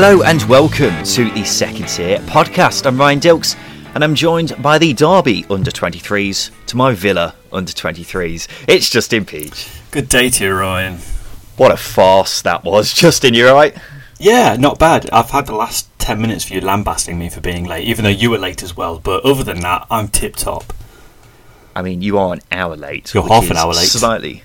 Hello and welcome to the Second Tier podcast. I'm Ryan Dilks and I'm joined by the Derby under 23s to my Villa under 23s. It's Justin Peach. Good day to you, Ryan. What a farce that was. Justin, you alright? Yeah, not bad. I've had the last 10 minutes of you lambasting me for being late, even though you were late as well. But other than that, I'm tip top. I mean, you are an hour late. You're half an hour late. Slightly.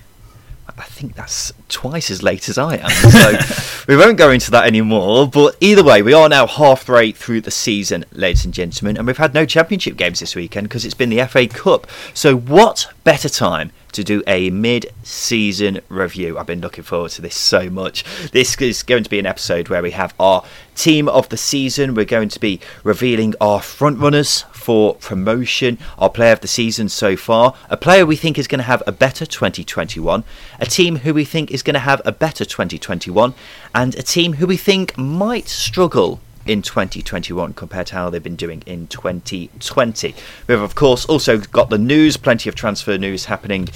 I think that's twice as late as I am. So we won't go into that anymore. But either way, we are now halfway through the season, ladies and gentlemen, and we've had no championship games this weekend because it's been the FA Cup. So what better time to do a mid-season review? I've been looking forward to this so much. This is going to be an episode where we have our team of the season. We're going to be revealing our front runners for promotion, our player of the season so far, a player we think is going to have a better 2021, a team who we think is going to have a better 2021, and a team who we think might struggle in 2021 compared to how they've been doing in 2020. We've, of course, also got the news, plenty of transfer news happening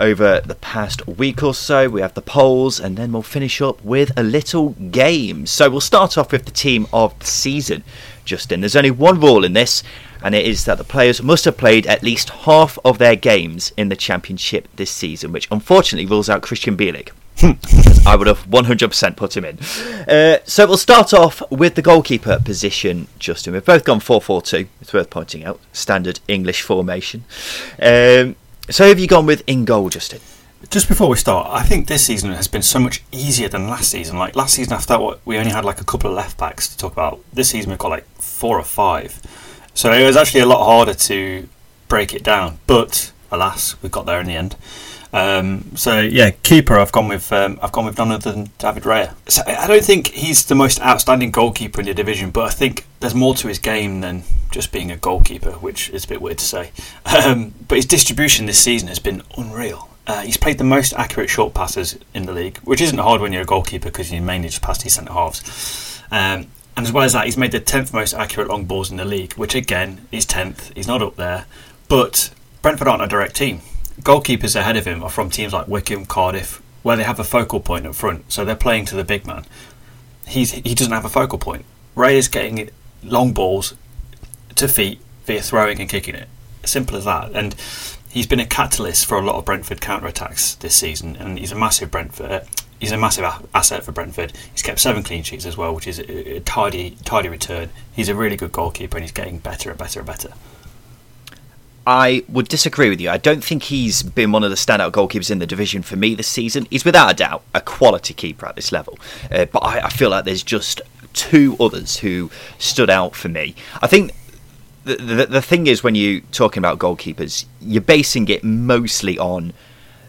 over the past week or so. We have the polls, and then we'll finish up with a little game. So we'll start off with the team of the season, Justin. There's only one rule in this, and it is that the players must have played at least half of their games in the championship this season, which unfortunately rules out Krystian Bielik. I would have 100% put him in. Uh, so we'll start off with the goalkeeper position, Justin. We've both gone 4 4 2. It's worth pointing out. Standard English formation. Um, so have you gone with in goal, Justin? Just before we start, I think this season has been so much easier than last season. Like last season, after that, we only had like a couple of left backs to talk about. This season, we've got like four or five. So it was actually a lot harder to break it down. But alas, we got there in the end. Um, so yeah, keeper. I've gone with um, I've gone with none other than David Raya. So I don't think he's the most outstanding goalkeeper in the division, but I think there's more to his game than just being a goalkeeper, which is a bit weird to say. Um, but his distribution this season has been unreal. Uh, he's played the most accurate short passes in the league, which isn't hard when you're a goalkeeper because you mainly just pass to centre halves. Um, and as well as that, he's made the 10th most accurate long balls in the league, which again, is 10th. He's not up there. But Brentford aren't a direct team. Goalkeepers ahead of him are from teams like Wycombe, Cardiff, where they have a focal point up front, so they're playing to the big man. He's he doesn't have a focal point. Ray is getting long balls to feet via throwing and kicking it. Simple as that. And he's been a catalyst for a lot of Brentford counter attacks this season, and he's a massive Brentford. He's a massive asset for Brentford. He's kept seven clean sheets as well, which is a, tidy, tidy return. He's a really good goalkeeper, and he's getting better and better and better. I would disagree with you. I don't think he's been one of the standout goalkeepers in the division for me this season. He's without a doubt a quality keeper at this level, uh, but I, I feel like there's just two others who stood out for me. I think the, the, the thing is when you're talking about goalkeepers, you're basing it mostly on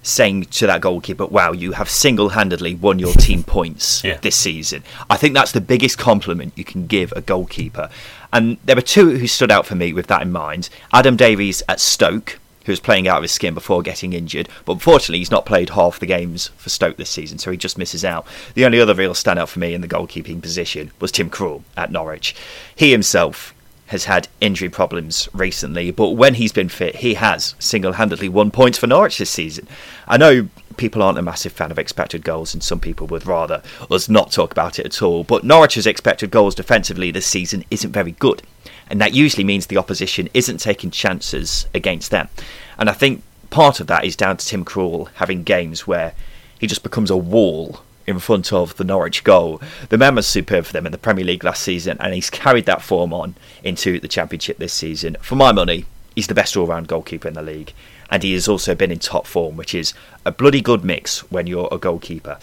saying to that goalkeeper, wow, you have single handedly won your team points Yeah. this season. I think that's the biggest compliment you can give a goalkeeper. And there were two who stood out for me with that in mind Adam Davies at Stoke. Who was playing out of his skin before getting injured, but unfortunately he's not played half the games for Stoke this season, so he just misses out. The only other real standout for me in the goalkeeping position was Tim Krul at Norwich. He himself has had injury problems recently, but when he's been fit, he has single handedly won points for Norwich this season. I know people aren't a massive fan of expected goals, and some people would rather us not talk about it at all, but Norwich's expected goals defensively this season isn't very good, and that usually means the opposition isn't taking chances against them. And I think part of that is down to Tim Krul having games where he just becomes a wall in front of the Norwich goal. The man was superb for them in the Premier League last season, and he's carried that form on into the Championship this season. For my money, he's the best all-round goalkeeper in the league, and he has also been in top form, which is a bloody good mix when you're a goalkeeper.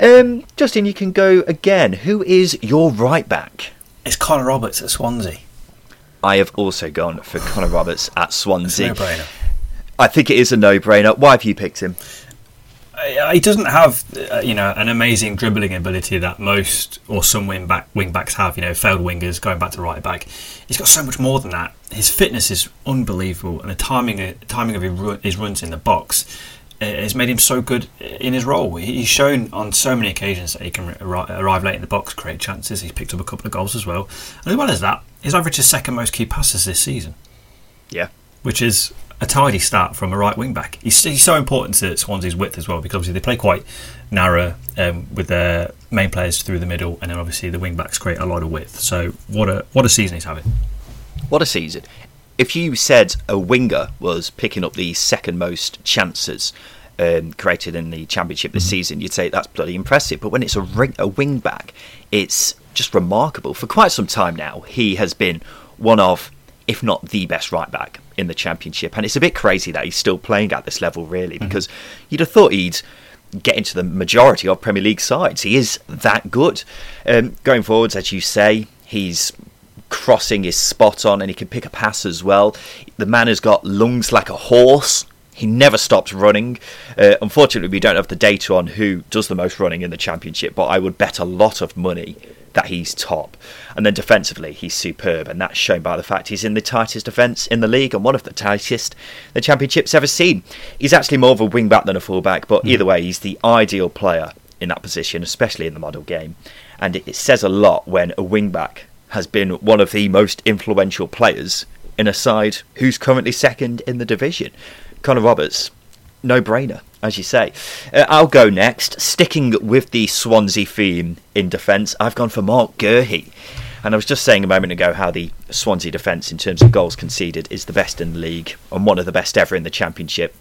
Um, Justin, you can go again. Who is your right back? It's Connor Roberts at Swansea. I have also gone for Connor Roberts at Swansea. It's a no-brainer. I think it is a no-brainer. Why have you picked him? Uh, he doesn't have uh, you know an amazing dribbling ability that most or some wing back wing backs have. You know, failed wingers going back to right back. He's got so much more than that. His fitness is unbelievable, and the timing uh, timing of his, run, his runs in the box uh, has made him so good in his role. He's shown on so many occasions that he can arri- arrive late in the box, create chances. He's picked up a couple of goals as well, and as well as that, he's averaged his second most key passes this season, Yeah, which is a tidy start from a right wing back. He's, he's so important to Swansea's width as well because obviously they play quite narrow um, with their main players through the middle, and then obviously the wing backs create a lot of width. So what a what a season he's having. what a season! If you said a winger was picking up the second most chances um, created in the championship this season, you'd say that's bloody impressive. But when it's a, ring, a wing back, it's just remarkable. For quite some time now, he has been one of, if not the best right back in the championship, and it's a bit crazy that he's still playing at this level, really, because you'd have thought he'd get into the majority of Premier League sides. He is that good. Um, going forwards, as you say, he's crossing is spot on and he can pick a pass as well. The man has got lungs like a horse. He never stops running. Uh, unfortunately, we don't have the data on who does the most running in the championship, but I would bet a lot of money that he's top. And then defensively, he's superb, and that's shown by the fact he's in the tightest defence in the league and one of the tightest the championship's ever seen. He's actually more of a wing back than a full back, but hmm. either way, he's the ideal player in that position, especially in the model game. And it, it says a lot when a wing back has been one of the most influential players in a side who's currently second in the division. Connor Roberts, no brainer, as you say. Uh, I'll go next. Sticking with the Swansea theme in defence, I've gone for Mark Guehi. And I was just saying a moment ago how the Swansea defence, in terms of goals conceded, is the best in the league and one of the best ever in the Championship.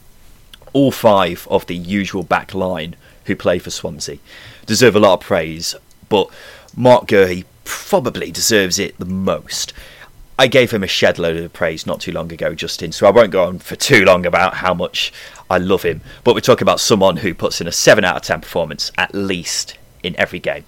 All five of the usual back line who play for Swansea deserve a lot of praise, but Mark Guehi probably deserves it the most. I gave him a shed load of praise not too long ago, Justin, so I won't go on for too long about how much I love him. But we're talking about someone who puts in a 7 out of 10 performance at least in every game.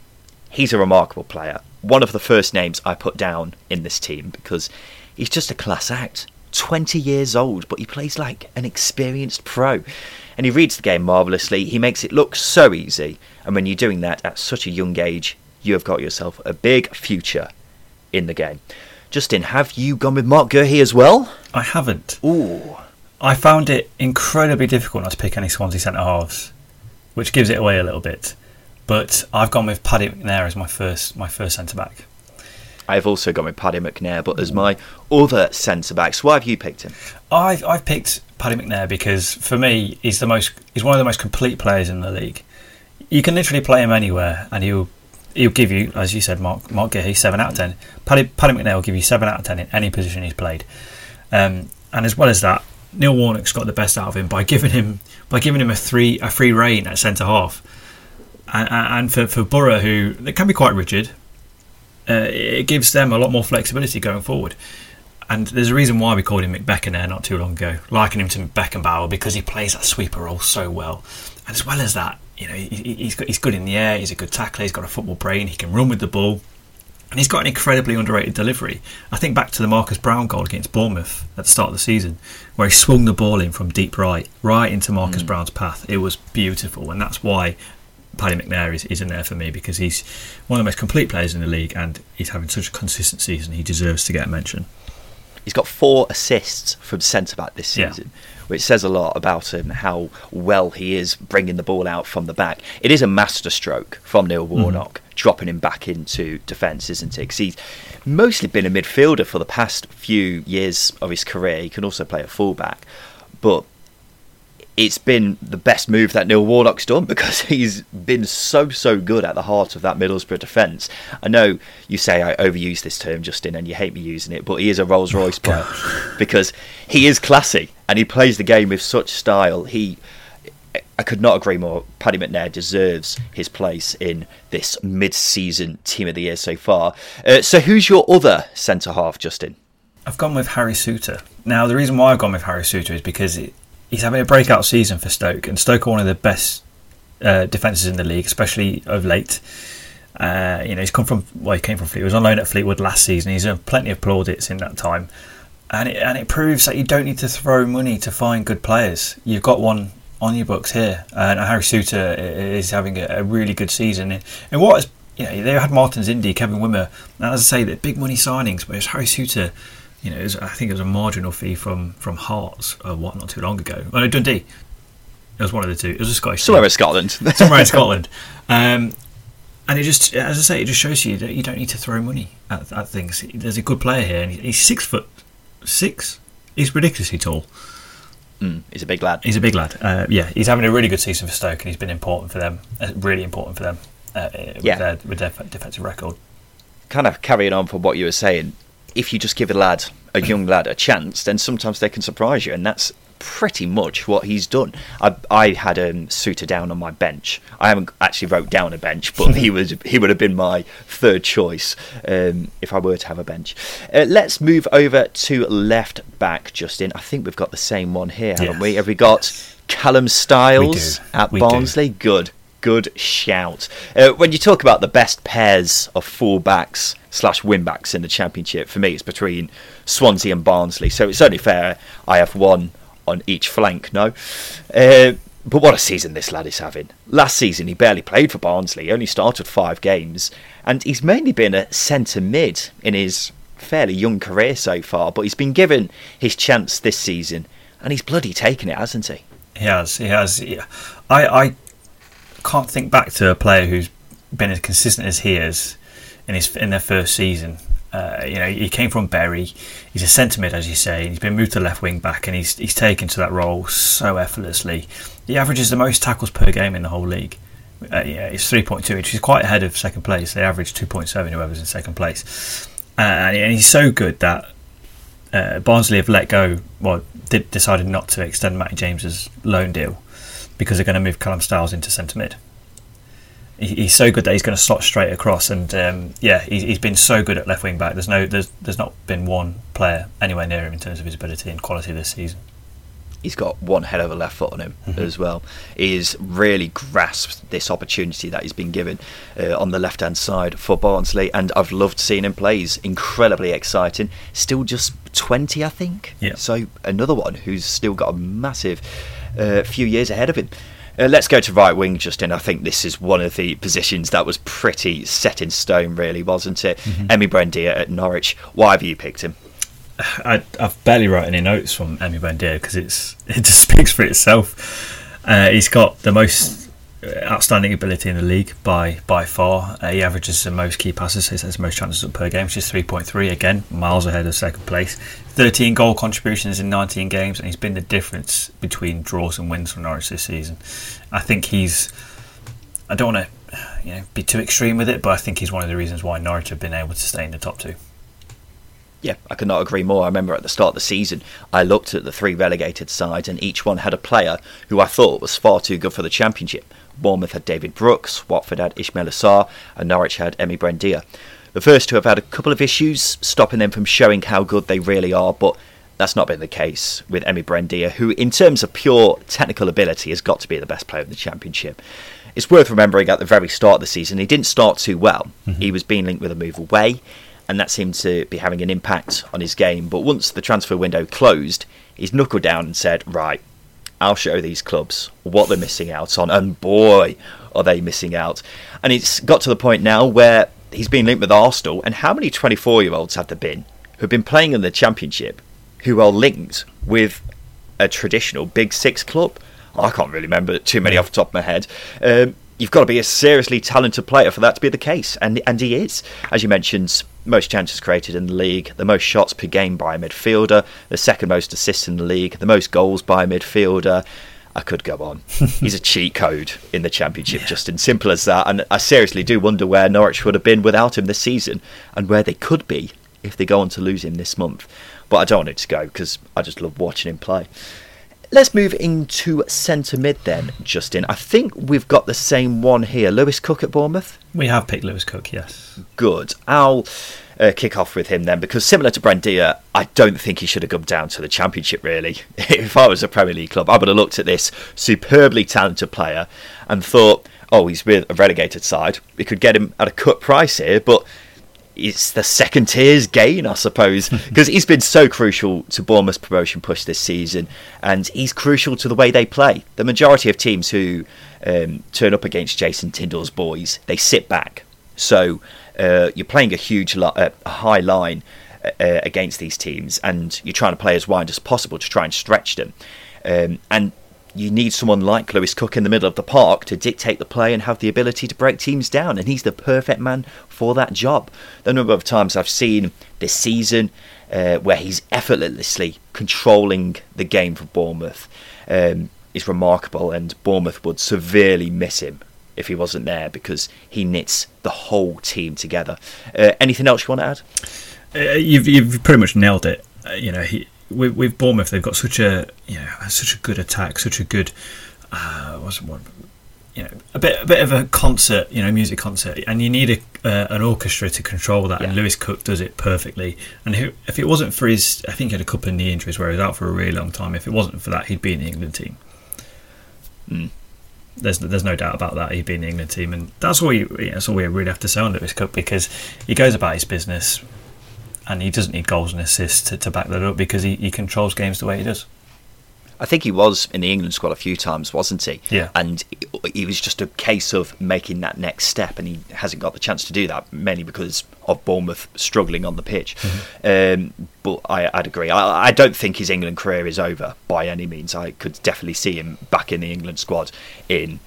He's a remarkable player. One of the first names I put down in this team because he's just a class act. 20 years old, but he plays like an experienced pro. And he reads the game marvellously. He makes it look so easy. And when you're doing that at such a young age, you have got yourself a big future in the game. Justin, have you gone with Mark Guehi as well? I haven't. Ooh. I found it incredibly difficult not to pick any Swansea centre halves, which gives it away a little bit. But I've gone with Paddy McNair as my first my first centre back. I've also gone with Paddy McNair, but as my other centre backs, why have you picked him? I've I've picked Paddy McNair because for me he's the most he's one of the most complete players in the league. You can literally play him anywhere, and he'll he'll give you, as you said, Mark Mark Guehi, seven out of ten. Paddy Paddy McNair will give you seven out of ten in any position he's played. Um, and as well as that, Neil Warnock's got the best out of him by giving him by giving him a three a free reign at centre half. And, and for for Borough, who they can be quite rigid, uh, it gives them a lot more flexibility going forward. And there's a reason why we called him McBeckenair not too long ago, likening him to Beckenbauer because he plays that sweeper role so well. And as well as that, you know, he, he's he's good in the air, he's a good tackler, he's got a football brain, he can run with the ball, and he's got an incredibly underrated delivery. I think back to the Marcus Browne goal against Bournemouth at the start of the season, where he swung the ball in from deep right, right into Marcus mm. Browne's path. It was beautiful, and that's why Paddy McNair is, is in there for me because he's one of the most complete players in the league, and he's having such a consistent season. He deserves to get a mention. He's got four assists from centre back this Yeah. Which says a lot about him, how well he is bringing the ball out from the back. It is a masterstroke from Neil mm. Warnock, dropping him back into defence, isn't it? Because he's mostly been a midfielder for the past few years of his career. He can also play a fullback, but it's been the best move that Neil Warnock's done because he's been so so good at the heart of that Middlesbrough defence. I know you say I overuse this term, Justin, and you hate me using it, but he is a Rolls Royce player because he is classy and he plays the game with such style. He, I could not agree more. Paddy McNair deserves his place in this mid-season team of the year so far. Uh, so, who's your other centre half, Justin? I've gone with Harry Souttar. Now, the reason why I've gone with Harry Souttar is because it, he's having a breakout season for Stoke, and Stoke are one of the best uh, defences in the league, especially of late. Uh, you know, he's come from well, he came from Fleetwood. He was on loan at Fleetwood last season. He's done plenty of plaudits in that time, and it, and it proves that you don't need to throw money to find good players. You've got one on your books here, and Harry Souttar is having a, a really good season. And what is you know, they had Martins Indi, Kevin Wimmer, and as I say, the big money signings, but it's Harry Souttar. You know, was, I think it was a marginal fee from from Hearts or what not too long ago. Oh no, Dundee. It was one of the two. It was a Scottish. Somewhere in Scotland. Somewhere in Scotland. Um, and it just, as I say, it just shows you that you don't need to throw money at, at things. There's a good player here, and he's six foot six. He's ridiculously tall. Mm, he's a big lad. He's a big lad. Uh, yeah, he's having a really good season for Stoke, and he's been important for them. Uh, really important for them uh, with, yeah. their, with their defensive record. Kind of carrying on from what you were saying, if you just give a lad, a young lad, a chance, then sometimes they can surprise you, and that's pretty much what he's done. I, I had um, Souttar down on my bench. I haven't actually wrote down a bench, but he was he would have been my third choice um, if I were to have a bench. Uh, let's move over to left back, Justin. I think we've got the same one here, haven't yes. we? Have we got Callum Styles at we Barnsley? Do. Good. Good shout. Uh, when you talk about the best pairs of fullbacks slash winbacks in the championship, for me it's between Swansea and Barnsley. So it's only fair I have one on each flank, no? Uh, but what a season this lad is having. Last season, he barely played for Barnsley, he only started five games, and he's mainly been a centre mid in his fairly young career so far, but he's been given his chance this season, and he's bloody taken it, hasn't he? He has, he has. Yeah. I, I can't think back to a player who's been as consistent as he is in his in their first season. Uh, you know, he came from Bury. He's a centre mid, as you say. He's been moved to left wing back, and he's he's taken to that role so effortlessly. He averages the most tackles per game in the whole league. Uh, yeah, it's three point two, which is quite ahead of second place. They average two point seven. Whoever's in second place, uh, and he's so good that uh, Barnsley have let go. Well, did, decided not to extend Matty James's loan deal because they're going to move Callum Styles into centre mid he's so good that he's going to slot straight across. And um, yeah, he's been so good at left wing back. There's no, there's, there's not been one player anywhere near him in terms of his ability and quality this season. He's got one hell of a left foot on him mm-hmm. as well. He's really grasped this opportunity that he's been given uh, on the left hand side for Barnsley, and I've loved seeing him play. He's incredibly exciting. Still just 20, I think. Yeah. So another one who's still got a massive uh, few years ahead of him. Uh, let's go to right wing, Justin. I think this is one of the positions that was pretty set in stone, really, wasn't it? mm hmm Emi Buendia at Norwich. Why have you picked him? I, have barely written any notes from Emi Buendia because it's it just speaks for itself. Uh, he's got the most outstanding ability in the league by by far. Uh, he averages the most key passes, he has most chances per game, which is 3.3 again, miles ahead of second place. 13 goal contributions in 19 games, and he's been the difference between draws and wins for Norwich this season. I think he's. I don't want to, you know, be too extreme with it, but I think he's one of the reasons why Norwich have been able to stay in the top two. Yeah, I could not agree more. I remember at the start of the season, I looked at the three relegated sides, and each one had a player who I thought was far too good for the Championship. Bournemouth had David Brooks, Watford had Ismaila Sarr, and Norwich had Emi Buendia. The first two have had a couple of issues stopping them from showing how good they really are, but that's not been the case with Emi Buendia, who, in terms of pure technical ability, has got to be the best player in the Championship. It's worth remembering at the very start of the season, he didn't start too well. Mm-hmm. He was being linked with a move away, and that seemed to be having an impact on his game. But once the transfer window closed, he's knuckled down and said, Right, I'll show these clubs what they're missing out on, and boy, are they missing out. And it's got to the point now where he's been linked with Arsenal, and how many 24 year olds have there been who've been playing in the Championship who are linked with a traditional Big Six club? I can't really remember too many off the top of my head. Um, you've got to be a seriously talented player for that to be the case, and and he is. As you mentioned, most chances created in the league, the most shots per game by a midfielder, the second most assists in the league, the most goals by a midfielder. I could go on. He's a cheat code in the championship, yeah. just in simple as that. And I seriously do wonder where Norwich would have been without him this season, and where they could be if they go on to lose him this month. But I don't want it to go because I just love watching him play. Let's move into centre mid then, Justin. I think we've got the same one here. Lewis Cook at Bournemouth? We have picked Lewis Cook, yes. Good. I'll uh, kick off with him then, because similar to Buendia, I don't think he should have come down to the Championship. Really, if I was a Premier League club, I would have looked at this superbly talented player and thought, "Oh, he's with a relegated side. We could get him at a cut price here, but." It's the second tier's gain, I suppose, because he's been so crucial to Bournemouth's promotion push this season, and he's crucial to the way they play. The majority of teams who um, turn up against Jason Tindall's boys, they sit back. So uh, you're playing a huge, li- uh, a high line uh, uh, against these teams, and you're trying to play as wide as possible to try and stretch them. Um, and you need someone like Lewis Cook in the middle of the park to dictate the play and have the ability to break teams down, and he's the perfect man for that job. The number of times I've seen this season uh, where he's effortlessly controlling the game for Bournemouth um, is remarkable, and Bournemouth would severely miss him if he wasn't there because he knits the whole team together. Uh, anything else you want to add? Uh, you've you've pretty much nailed it. Uh, you know, he, with, with Bournemouth, they've got such a you know such a good attack, such a good uh, what's what you know a bit a bit of a concert, you know, music concert, and you need a, uh, an orchestra to control that. And Lewis Cook does it perfectly. And if it wasn't for his, I think he had a couple of knee injuries where he was out for a really long time. If it wasn't for that, he'd be in the England team. Mm. There's there's no doubt about that. He'd be in the England team, and that's all you, you know, that's all we really have to say on Lewis Cook because he goes about his business and he doesn't need goals and assists to, to back that up because he, he controls games the way he does. I think he was in the England squad a few times, wasn't he? Yeah. And it was just a case of making that next step, and he hasn't got the chance to do that, mainly because of Bournemouth struggling on the pitch. Um, but I, I'd agree. I, I don't think his England career is over by any means. I could definitely see him back in the England squad in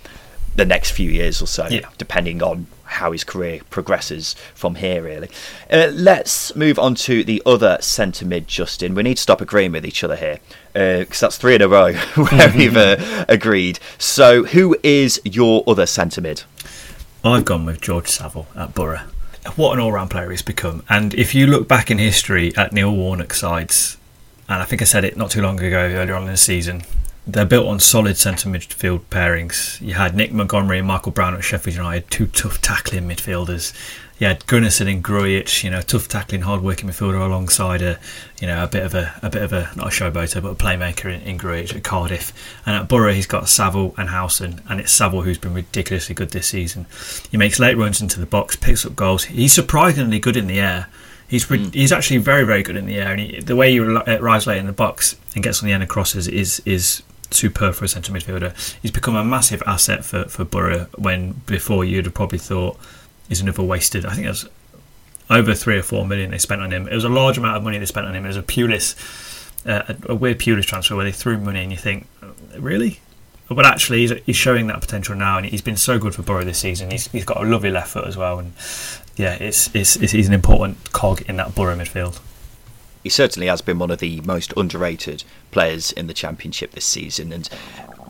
the next few years or so, Yeah. depending on how his career progresses from here, really. Uh, let's move on to the other centre mid, Justin. We need to stop agreeing with each other here because that's three in a row where we've uh, agreed. So, who is your other centre mid? I've gone with George Saville at Borough. What an all-round player he's become. And if you look back in history at Neil Warnock sides, and I think I said it not too long ago, earlier on in the season, they're built on solid centre midfield pairings. You had Nick Montgomery and Michael Brown at Sheffield United, two tough tackling midfielders. You had Gunnarsson and Grujic, you know, tough tackling, hard-working midfielder alongside a, you know, a bit of a, a bit of a not a showboater, but a playmaker in, in Grujic at Cardiff. And at Borough, he's got Saville and Howson, and it's Saville who's been ridiculously good this season. He makes late runs into the box, picks up goals. He's surprisingly good in the air. He's re- mm. he's actually very very good in the air, and he, the way he arrives late in the box and gets on the end of crosses is is superb for a centre midfielder. He's become a massive asset for for Borough when before you'd have probably thought he's another wasted. I think that's over three or four million they spent on him. It was a large amount of money they spent on him. It was a Pulis, uh, a, a weird Pulis transfer where they threw money and you think, really? But actually, he's, he's showing that potential now, and he's been so good for Borough this season. He's, he's got a lovely left foot as well, and yeah, it's, it's, it's he's an important cog in that Borough midfield. He certainly has been one of the most underrated players in the Championship this season, and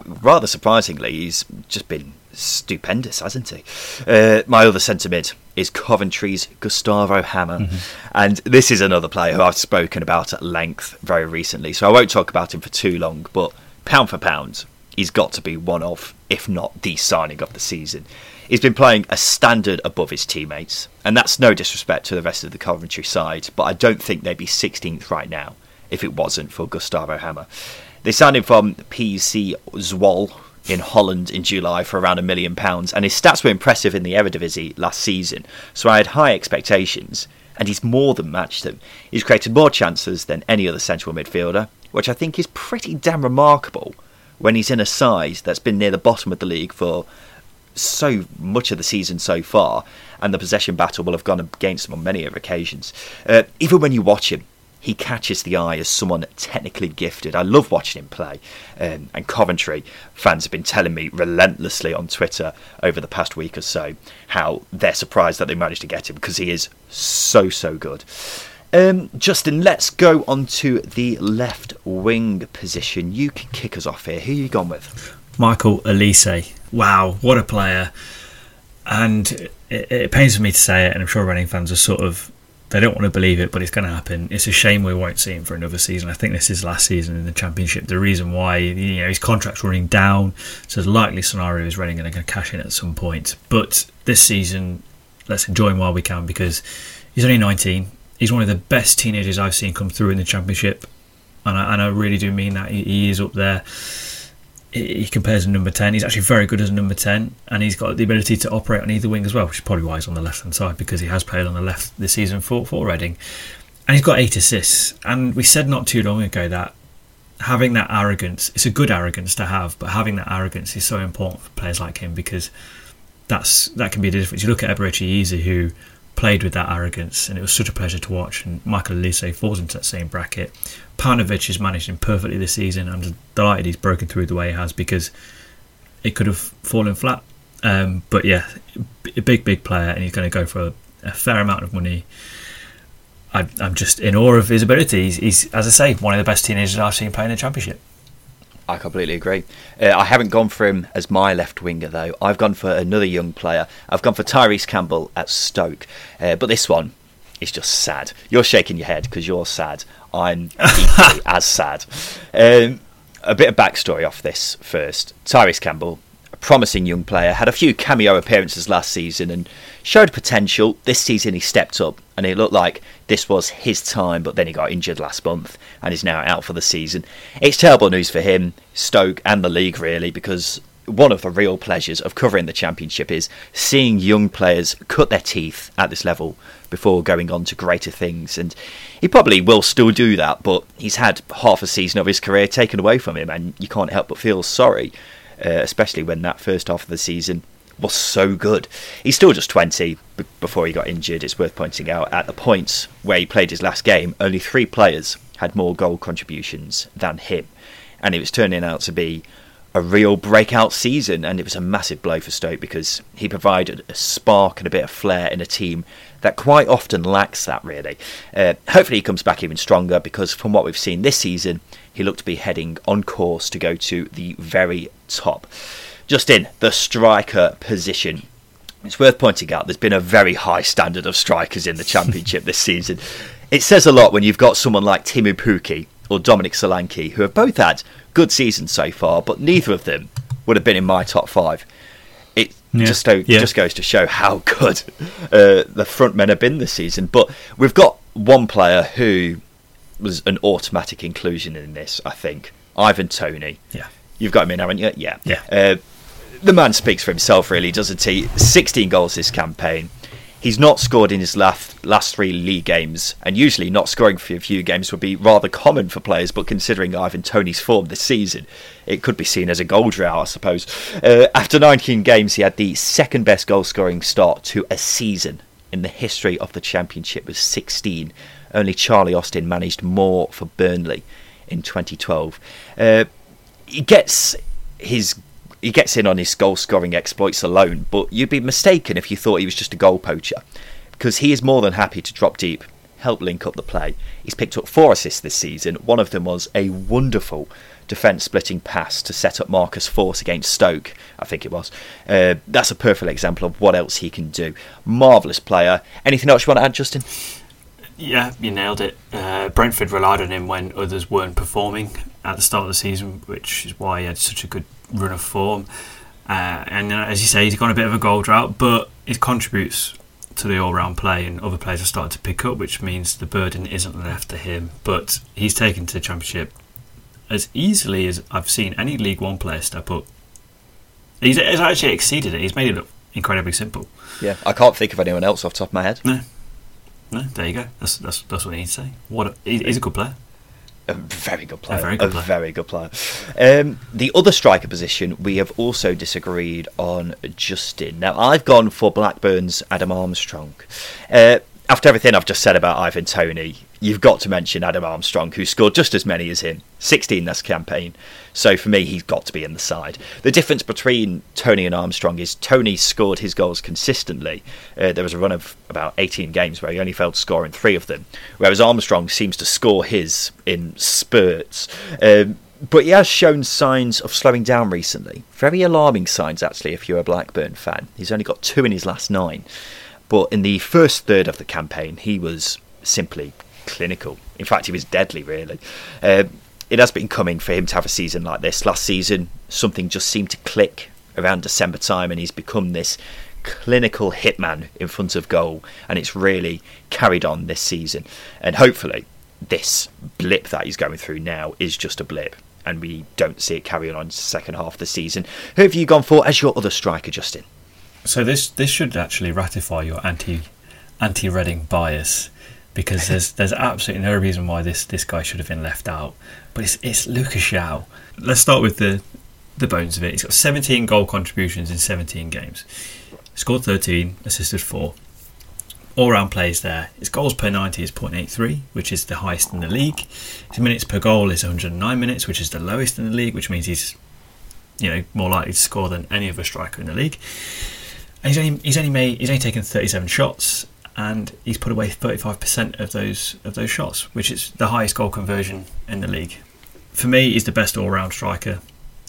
rather surprisingly, he's just been stupendous, hasn't he? Uh, my other centre mid is Coventry's Gustavo Hamer, and this is another player who I've spoken about at length very recently, so I won't talk about him for too long. But pound for pound, he's got to be one of, if not the signing of the season. He's been playing a standard above his teammates, and that's no disrespect to the rest of the Coventry side, but I don't think they'd be 16th right now if it wasn't for Gustavo Hamer. They signed him from PEC Zwolle in Holland in July for around a million pounds, and his stats were impressive in the Eredivisie last season, so I had high expectations, and he's more than matched them. He's created more chances than any other central midfielder, which I think is pretty damn remarkable when he's in a side that's been near the bottom of the league for so much of the season so far, and the possession battle will have gone against him on many occasions. Uh, even when you watch him, he catches the eye as someone technically gifted. I love watching him play, um, and Coventry fans have been telling me relentlessly on Twitter over the past week or so how they're surprised that they managed to get him because he is so so good. Um, Justin, let's go on to the left wing position. You can kick us off here. Who are you gone with? Michael Olise. Wow, what a player. And it, it pains me to say it, and I'm sure running fans are sort of, they don't want to believe it, but it's going to happen. It's a shame we won't see him for another season. I think this is last season in the Championship. The reason why, you know, his contract's running down, so the likely scenario is Reading going to cash in at some point. But this season, let's enjoy him while we can because He's only 19. He's one of the best teenagers I've seen come through in the championship, and I, and I really do mean that. He, he is up there. He, compares to number 10. He's actually very good as a number 10, and he's got the ability to operate on either wing as well, which is probably why he's on the left hand side because he has played on the left this season for, for Reading. And he's got eight assists. And we said not too long ago that having that arrogance, it's a good arrogance to have, but having that arrogance is so important for players like him because that's that can be the difference. You look at Eberechi Eze, who played with that arrogance, and it was such a pleasure to watch. And Michael Olise falls into that same bracket. Paunovic has managed him perfectly this season. I'm delighted he's broken through the way he has because it could have fallen flat. Um, but yeah, a big, big player, and he's going to go for a, a fair amount of money. I, I'm just in awe of his ability. He's, he's, as I say, one of the best teenagers I've seen playing the championship. I completely agree. Uh, I haven't gone for him as my left winger though. I've gone for another young player. I've gone for Tyrese Campbell at Stoke. Uh, but this one is just sad. You're shaking your head because you're sad. I'm equally as sad. Um, a bit of backstory off this first. Tyrese Campbell, a promising young player, had a few cameo appearances last season and showed potential. This season he stepped up and it looked like this was his time, but then he got injured last month and is now out for the season. It's terrible news for him, Stoke, and the league, really, because one of the real pleasures of covering the championship is seeing young players cut their teeth at this level before going on to greater things. And he probably will still do that, but he's had half a season of his career taken away from him, and you can't help but feel sorry, uh, especially when that first half of the season was so good. He's still just 20 b- before he got injured. It's worth pointing out at the points where he played his last game, only three players had more goal contributions than him. And it was turning out to be a real breakout season, and it was a massive blow for Stoke because he provided a spark and a bit of flair in a team that quite often lacks that, really. Uh, hopefully, he comes back even stronger because from what we've seen this season, he looked to be heading on course to go to the very top. Justin the striker position. It's worth pointing out there's been a very high standard of strikers in the Championship this season. It says a lot when you've got someone like Teemu Pukki or Dominic Solanke, who have both had good seasons so far, but neither of them would have been in my top five. Yeah. just so, Yeah. just goes to show how good uh, the front men have been this season. But we've got one player who was an automatic inclusion in this. I think Ivan Toney. Yeah. You've got him in, haven't you? Yeah. Yeah. Uh, the man speaks for himself, really, doesn't he? 16 goals this campaign. He's not scored in his last last three league games, and usually not scoring for a few games would be rather common for players. But considering Ivan Toney's form this season, it could be seen as a goal drought, I suppose. Uh, after 19 games, he had the second best goal scoring start to a season in the history of the Championship with 16. Only Charlie Austin managed more for Burnley in 2012. Uh, he gets his he gets in on his goal scoring exploits alone, but you'd be mistaken if you thought he was just a goal poacher, because he is more than happy to drop deep, help link up the play. He's picked up four assists this season. One of them was a wonderful defence splitting pass to set up Marcus Forss against Stoke, I think it was. Uh, that's a perfect example of what else he can do. Marvellous player. Anything else you want to add, Justin? Yeah, you nailed it. Uh, Brentford relied on him when others weren't performing at the start of the season, which is why he had such a good run of form. Uh, and uh, as you say, he's gone a bit of a goal drought, but it contributes to the all-round play, and other players have started to pick up, which means the burden isn't left to him. But he's taken to the championship as easily as I've seen any League One player step up. He's, he's actually exceeded it. He's made it look incredibly simple. Yeah, I can't think of anyone else off the top of my head. No, no, there you go. That's that's that's what I need to say. What a, he's a good player. A very good player. A very good a player. very good player. Um, the other striker position, we have also disagreed on Justin. Now, I've gone for Blackburn's Adam Armstrong. Uh, after everything I've just said about Ivan Toney, you've got to mention Adam Armstrong, who scored just as many as him 16 this campaign. So for me, he's got to be in the side. The difference between Toney and Armstrong is Toney scored his goals consistently. Uh, there was a run of about 18 games where he only failed to score in three of them, whereas Armstrong seems to score his in spurts. Um, but he has shown signs of slowing down recently. Very alarming signs, actually, if you're a Blackburn fan. He's only got two in his last nine. But in the first third of the campaign, he was simply clinical. In fact, he was deadly, really. Uh, it has been coming for him to have a season like this. Last season, something just seemed to click around December time, and he's become this clinical hitman in front of goal, and it's really carried on this season. And hopefully, this blip that he's going through now is just a blip, and we don't see it carrying on the second half of the season. Who have you gone for as your other striker, Justin? So this this should actually ratify your anti anti Reading bias because there's there's absolutely no reason why this this guy should have been left out. But it's it's Lucas. Let's start with the the bones of it. He's got 17 goal contributions in 17 games. Scored 13, assisted 4. All round plays there. His goals per 90 is 0.83, which is the highest in the league. His minutes per goal is 109 minutes, which is the lowest in the league, which means he's you know more likely to score than any other striker in the league. And he's only he's only made he's only taken 37 shots and he's put away 35% of those of those shots, which is the highest goal conversion in the league. For me, he's the best all-round striker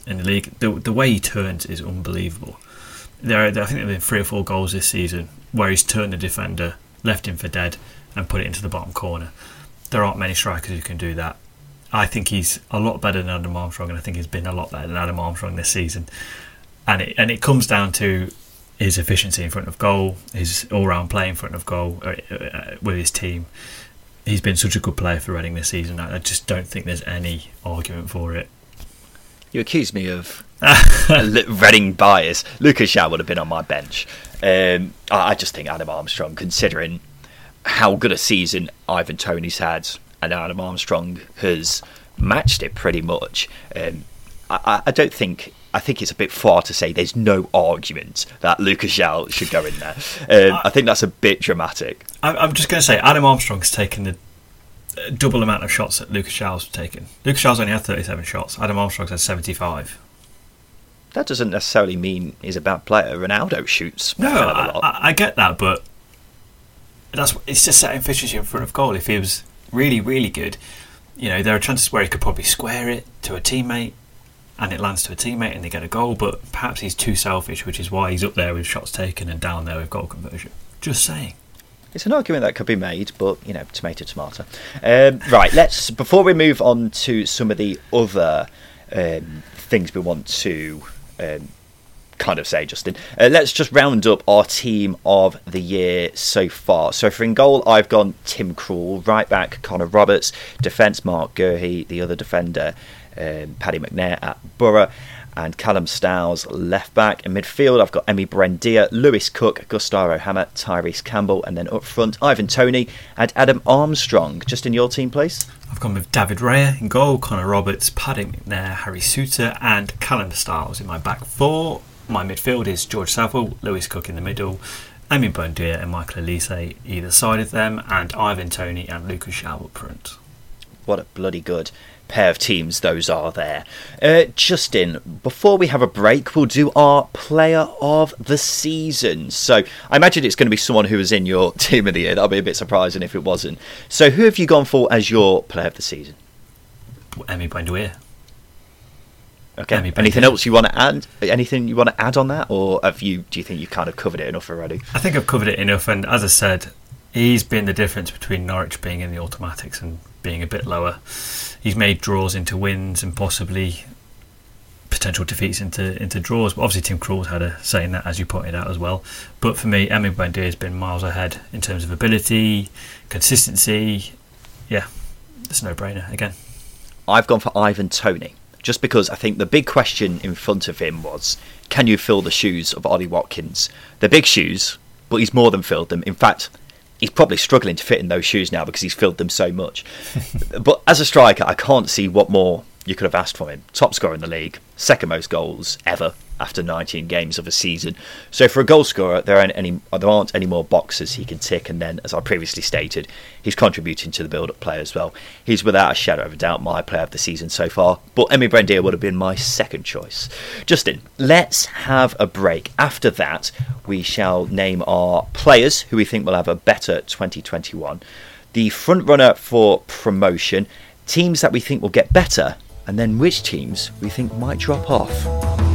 in the league. The, the way he turns is unbelievable. There, are, I think there have been three or four goals this season where he's turned the defender, left him for dead, and put it into the bottom corner. There aren't many strikers who can do that. I think he's a lot better than Adam Armstrong, and I think he's been a lot better than Adam Armstrong this season. And it and it comes down to his efficiency in front of goal, his all-round play in front of goal uh, uh, with his team. He's been such a good player for Reading this season. I just don't think there's any argument for it. You accuse me of Reading bias. Lucas João would have been on my bench. Um, I just think Adam Armstrong, considering how good a season Ivan Toney's had, and Adam Armstrong has matched it pretty much. Um, I, I, don't think. I think it's a bit far to say there's no argument that Lucas João should go in there. Um, I think that's a bit dramatic. I'm just going to say Adam Armstrong's taken the double amount of shots that Lucas João's taken. Lucas João's only had 37 shots. Adam Armstrong's had 75 that doesn't necessarily mean he's a bad player. Ronaldo shoots. No, I, I, get that, but that's it's just setting efficiency in front of goal. If he was really, really good, you know, there are chances where he could probably square it to a teammate, and it lands to a teammate, and they get a goal. But perhaps he's too selfish, which is why he's up there with shots taken and down there with goal conversion. Just saying. It's an argument that could be made, but you know, tomato, tomato. Um, right, let's before we move on to some of the other um, things we want to um, kind of say, Justin. Uh, let's just round up our team of the year so far. So for in goal, I've gone Tim Krul, right back Connor Roberts, defence Mark Guehi, the other defender um, Paddy McNair at Borough, and Callum Styles left back. In midfield, I've got Emi Buendia, Lewis Cook, Gustavo Hamer, Tyrese Campbell, and then up front, Ivan Toney and Adam Armstrong. Just in your team, please. I've gone with David Raya in goal, Connor Roberts, Paddy McNair, Harry Souttar, and Callum Styles in my back four. My midfield is George Saville, Lewis Cook in the middle, Emi Buendia and Michael Olise either side of them, and Ivan Toney and Lucas João up front. What a bloody good pair of teams those are there. Uh, Justin, before we have a break, we'll do our player of the season. So I imagine it's going to be someone who was in your team of the year. That'll be a bit surprising if it wasn't. So who have you gone for as your player of the season? Emi Buendia. Okay. Emi Anything else you want to add? Anything you want to add on that, or have you? Do you think you've kind of covered it enough already? I think I've covered it enough, and as I said, he's been the difference between Norwich being in the automatics and being a bit lower he's made draws into wins and possibly potential defeats into into draws. But obviously, Tim Krul's had a say in that, as you pointed out as well. But for me, Emi Buendia has been miles ahead in terms of ability, consistency. Yeah, it's a no-brainer again. I've gone for Ivan Toney just because I think the big question in front of him was, can you fill the shoes of Ollie Watkins? They're big shoes, but he's more than filled them. In fact, he's probably struggling to fit in those shoes now because he's filled them so much. but as a striker, I can't see what more you could have asked from him. Top scorer in the league, second most goals ever after 19 games of a season. So for a goal scorer, there aren't any there aren't any more boxes he can tick. And then, as I previously stated, he's contributing to the build-up play as well. He's without a shadow of a doubt my player of the season so far. But Emi Buendia would have been my second choice. Justin, let's have a break. After that, we shall name our players who we think will have a better 2021. The front runner for promotion, teams that we think will get better and then which teams we think might drop off.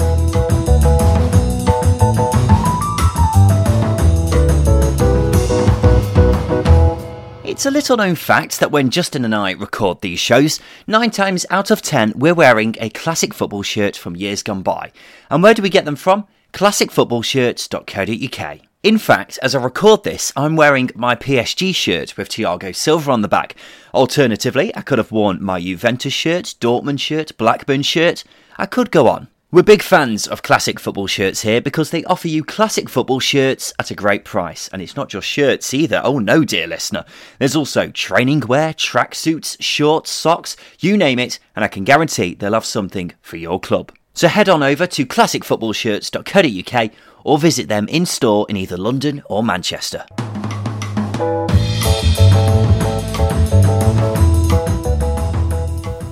It's a little known fact that when Justin and I record these shows, nine times out of ten we're wearing a classic football shirt from years gone by. And where do we get them from? classicfootballshirts.co.uk. In fact, as I record this, I'm wearing my PSG shirt with Thiago Silva on the back. Alternatively, I could have worn my Juventus shirt, Dortmund shirt, Blackburn shirt. I could go on. We're big fans of classic football shirts here because they offer you classic football shirts at a great price. And it's not just shirts either. Oh no, dear listener. There's also training wear, tracksuits, shorts, socks, you name it, and I can guarantee they'll have something for your club. So head on over to classicfootballshirts.co.uk or visit them in store in either London or Manchester.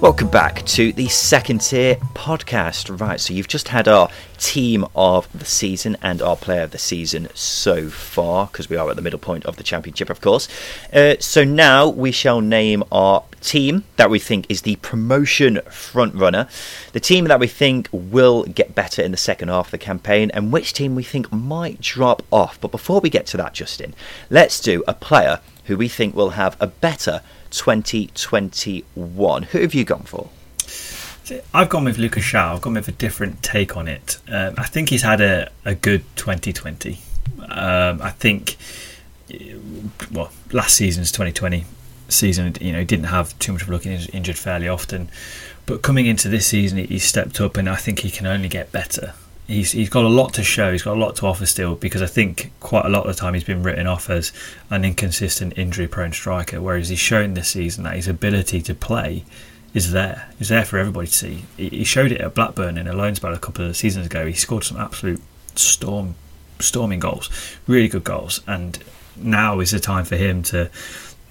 Welcome back to the second tier podcast. Right, so you've just had our team of the season and our player of the season so far, because we are at the middle point of the championship, of course. Uh, so now we shall name our team that we think is the promotion front runner, the team that we think will get better in the second half of the campaign, and which team we think might drop off. But before we get to that, Justin, let's do a player who we think will have a better 2021. Who have you gone for? I've gone with Lucas João. I've gone with a different take on it. Um, I think he's had a, a good 2020. Um, I think, well, last season's 2020 season, you know, he didn't have too much of a look injured fairly often. But coming into this season, he stepped up, and I think he can only get better he's he's got a lot to show. He's got a lot to offer still because I think quite a lot of the time he's been written off as an inconsistent, injury-prone striker. Whereas he's shown this season that his ability to play is there. Is there for everybody to see. He showed it at Blackburn in a loan spell a couple of seasons ago. He scored some absolute storm, storming goals, really good goals. And now is the time for him to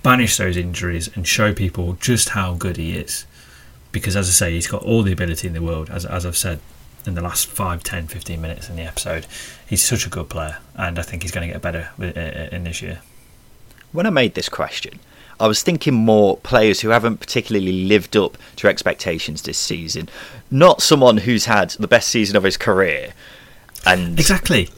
banish those injuries and show people just how good he is. Because as I say, he's got all the ability in the world. As, as I've said in the last 5, 10, 15 minutes in the episode. He's such a good player, and I think he's going to get better uh, uh, in this year. When I made this question, I was thinking more players who haven't particularly lived up to expectations this season, not someone who's had the best season of his career. And exactly,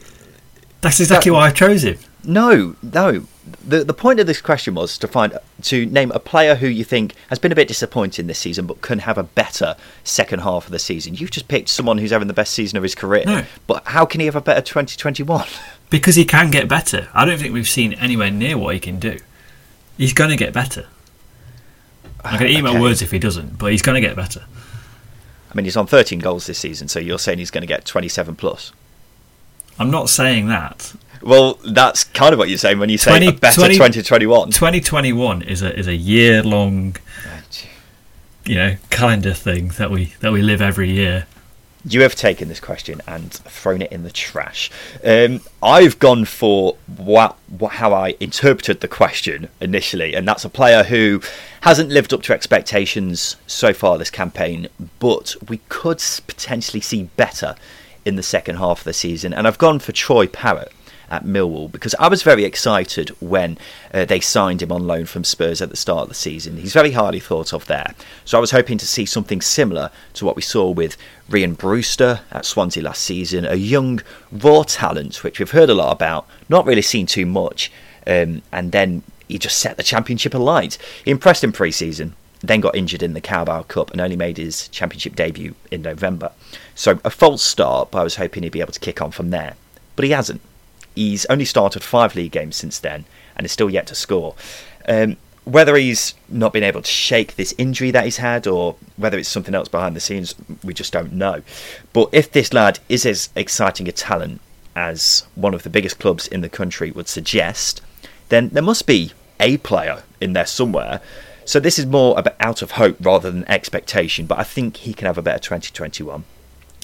that's exactly that, why I chose him. No, no. The the point of this question was to find to name a player who you think has been a bit disappointing this season, but can have a better second half of the season. You've just picked someone who's having the best season of his career, no. but how can he have a better 2021? Because he can get better. I don't think we've seen anywhere near what he can do. He's going to get better. I'm going to eat okay. my words if he doesn't, but he's going to get better. I mean, he's on 13 goals this season, so you're saying he's going to get 27 plus. I'm not saying that. Well, that's kind of what you're saying when you say 20, a better 20, 2021. 2021 is a is a year long, you know, calendar thing that we that we live every year. You have taken this question and thrown it in the trash. Um, I've gone for what, what, how I interpreted the question initially, and that's a player who hasn't lived up to expectations so far this campaign, but we could potentially see better in the second half of the season. And I've gone for Troy Parrott at Millwall because I was very excited when uh, they signed him on loan from Spurs at the start of the season. He's very highly thought of there. So I was hoping to see something similar to what we saw with Rhian Brewster at Swansea last season, a young, raw talent which we've heard a lot about, not really seen too much. Um, and then he just set the championship alight. He impressed in pre season, then got injured in the Carabao Cup and only made his championship debut in November. So a false start, but I was hoping he'd be able to kick on from there. But he hasn't. He's only started five league games since then and is still yet to score. Um, whether he's not been able to shake this injury that he's had or whether it's something else behind the scenes, we just don't know. But if this lad is as exciting a talent as one of the biggest clubs in the country would suggest, then there must be a player in there somewhere. So this is more about out of hope rather than expectation, but I think he can have a better 2021.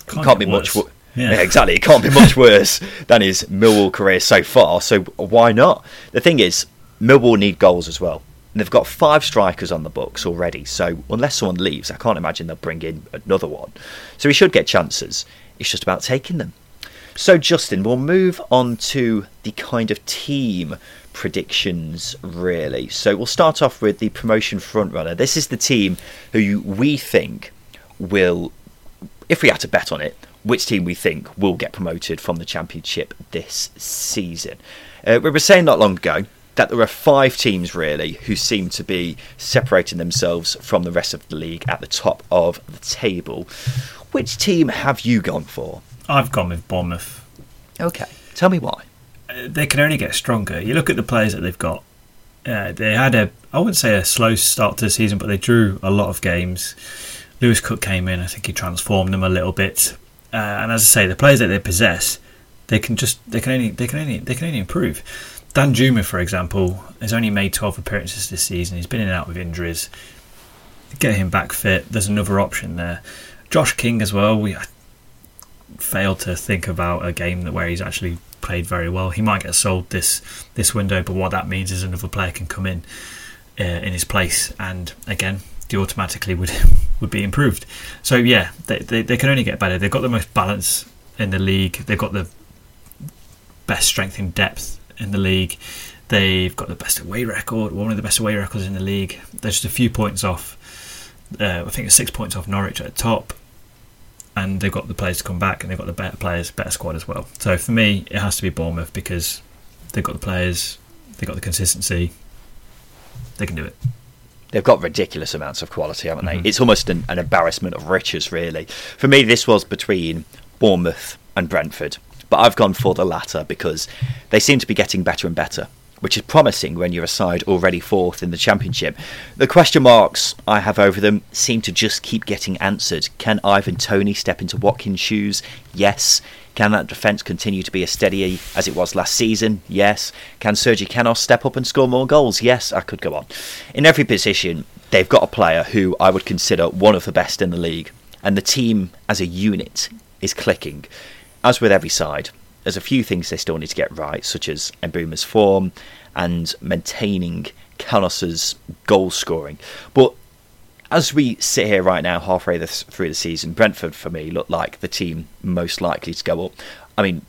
Can't, can't be worse. much. Yeah. yeah. exactly. It can't be much worse than his Millwall career so far. So why not? The thing is, Millwall need goals as well. And they've got five strikers on the books already. So unless someone leaves, I can't imagine they'll bring in another one. So he should get chances. It's just about taking them. So Justin, we'll move on to the kind of team predictions really. So we'll start off with the promotion frontrunner. This is the team who we think will, if we had to bet on it, which team we think will get promoted from the Championship this season. Uh, we were saying not long ago that there are five teams really who seem to be separating themselves from the rest of the league at the top of the table. Which team have you gone for? I've gone with Bournemouth. Okay, tell me why. Uh, they can only get stronger. You look at the players that they've got. Uh, they had a, I wouldn't say a slow start to the season, but they drew a lot of games. Lewis Cook came in. I think he transformed them a little bit. Uh, and as I say, the players that they possess, they can just they can only they can only they can only improve. Danjuma, for example, has only made 12 appearances this season. He's been in and out with injuries. Get him back fit. There's another option there. Josh King as well. We failed to think about a game where he's actually played very well. He might get sold this this window, but what that means is another player can come in uh, in his place, and again, the automatically would would be improved. So yeah, they, they they can only get better. They've got the most balance in the league. They've got the best strength in depth in the league. They've got the best away record, one of the best away records in the league. They're just a few points off. Uh, I think it's six points off Norwich at the top, and they've got the players to come back, and they've got the better players, better squad as well. So for me, it has to be Bournemouth because they've got the players, they've got the consistency, they can do it. They've got ridiculous amounts of quality, haven't they? Mhm. It's almost an, an embarrassment of riches, really. For me, this was between Bournemouth and Brentford, but I've gone for the latter because they seem to be getting better and better, which is promising when you're a side already fourth in the Championship. The question marks I have over them seem to just keep getting answered. Can Ivan Toney step into Watkins' shoes? Yes. Can that defence continue to be as steady as it was last season? Yes. Can Sergi Canos step up and score more goals? Yes, I could go on. In every position, they've got a player who I would consider one of the best in the league, and the team as a unit is clicking. As with every side, there's a few things they still need to get right, such as Mbeumo's form and maintaining Canos's goal scoring. But as we sit here right now, halfway the, through the season, Brentford for me look like the team most likely to go up. I mean,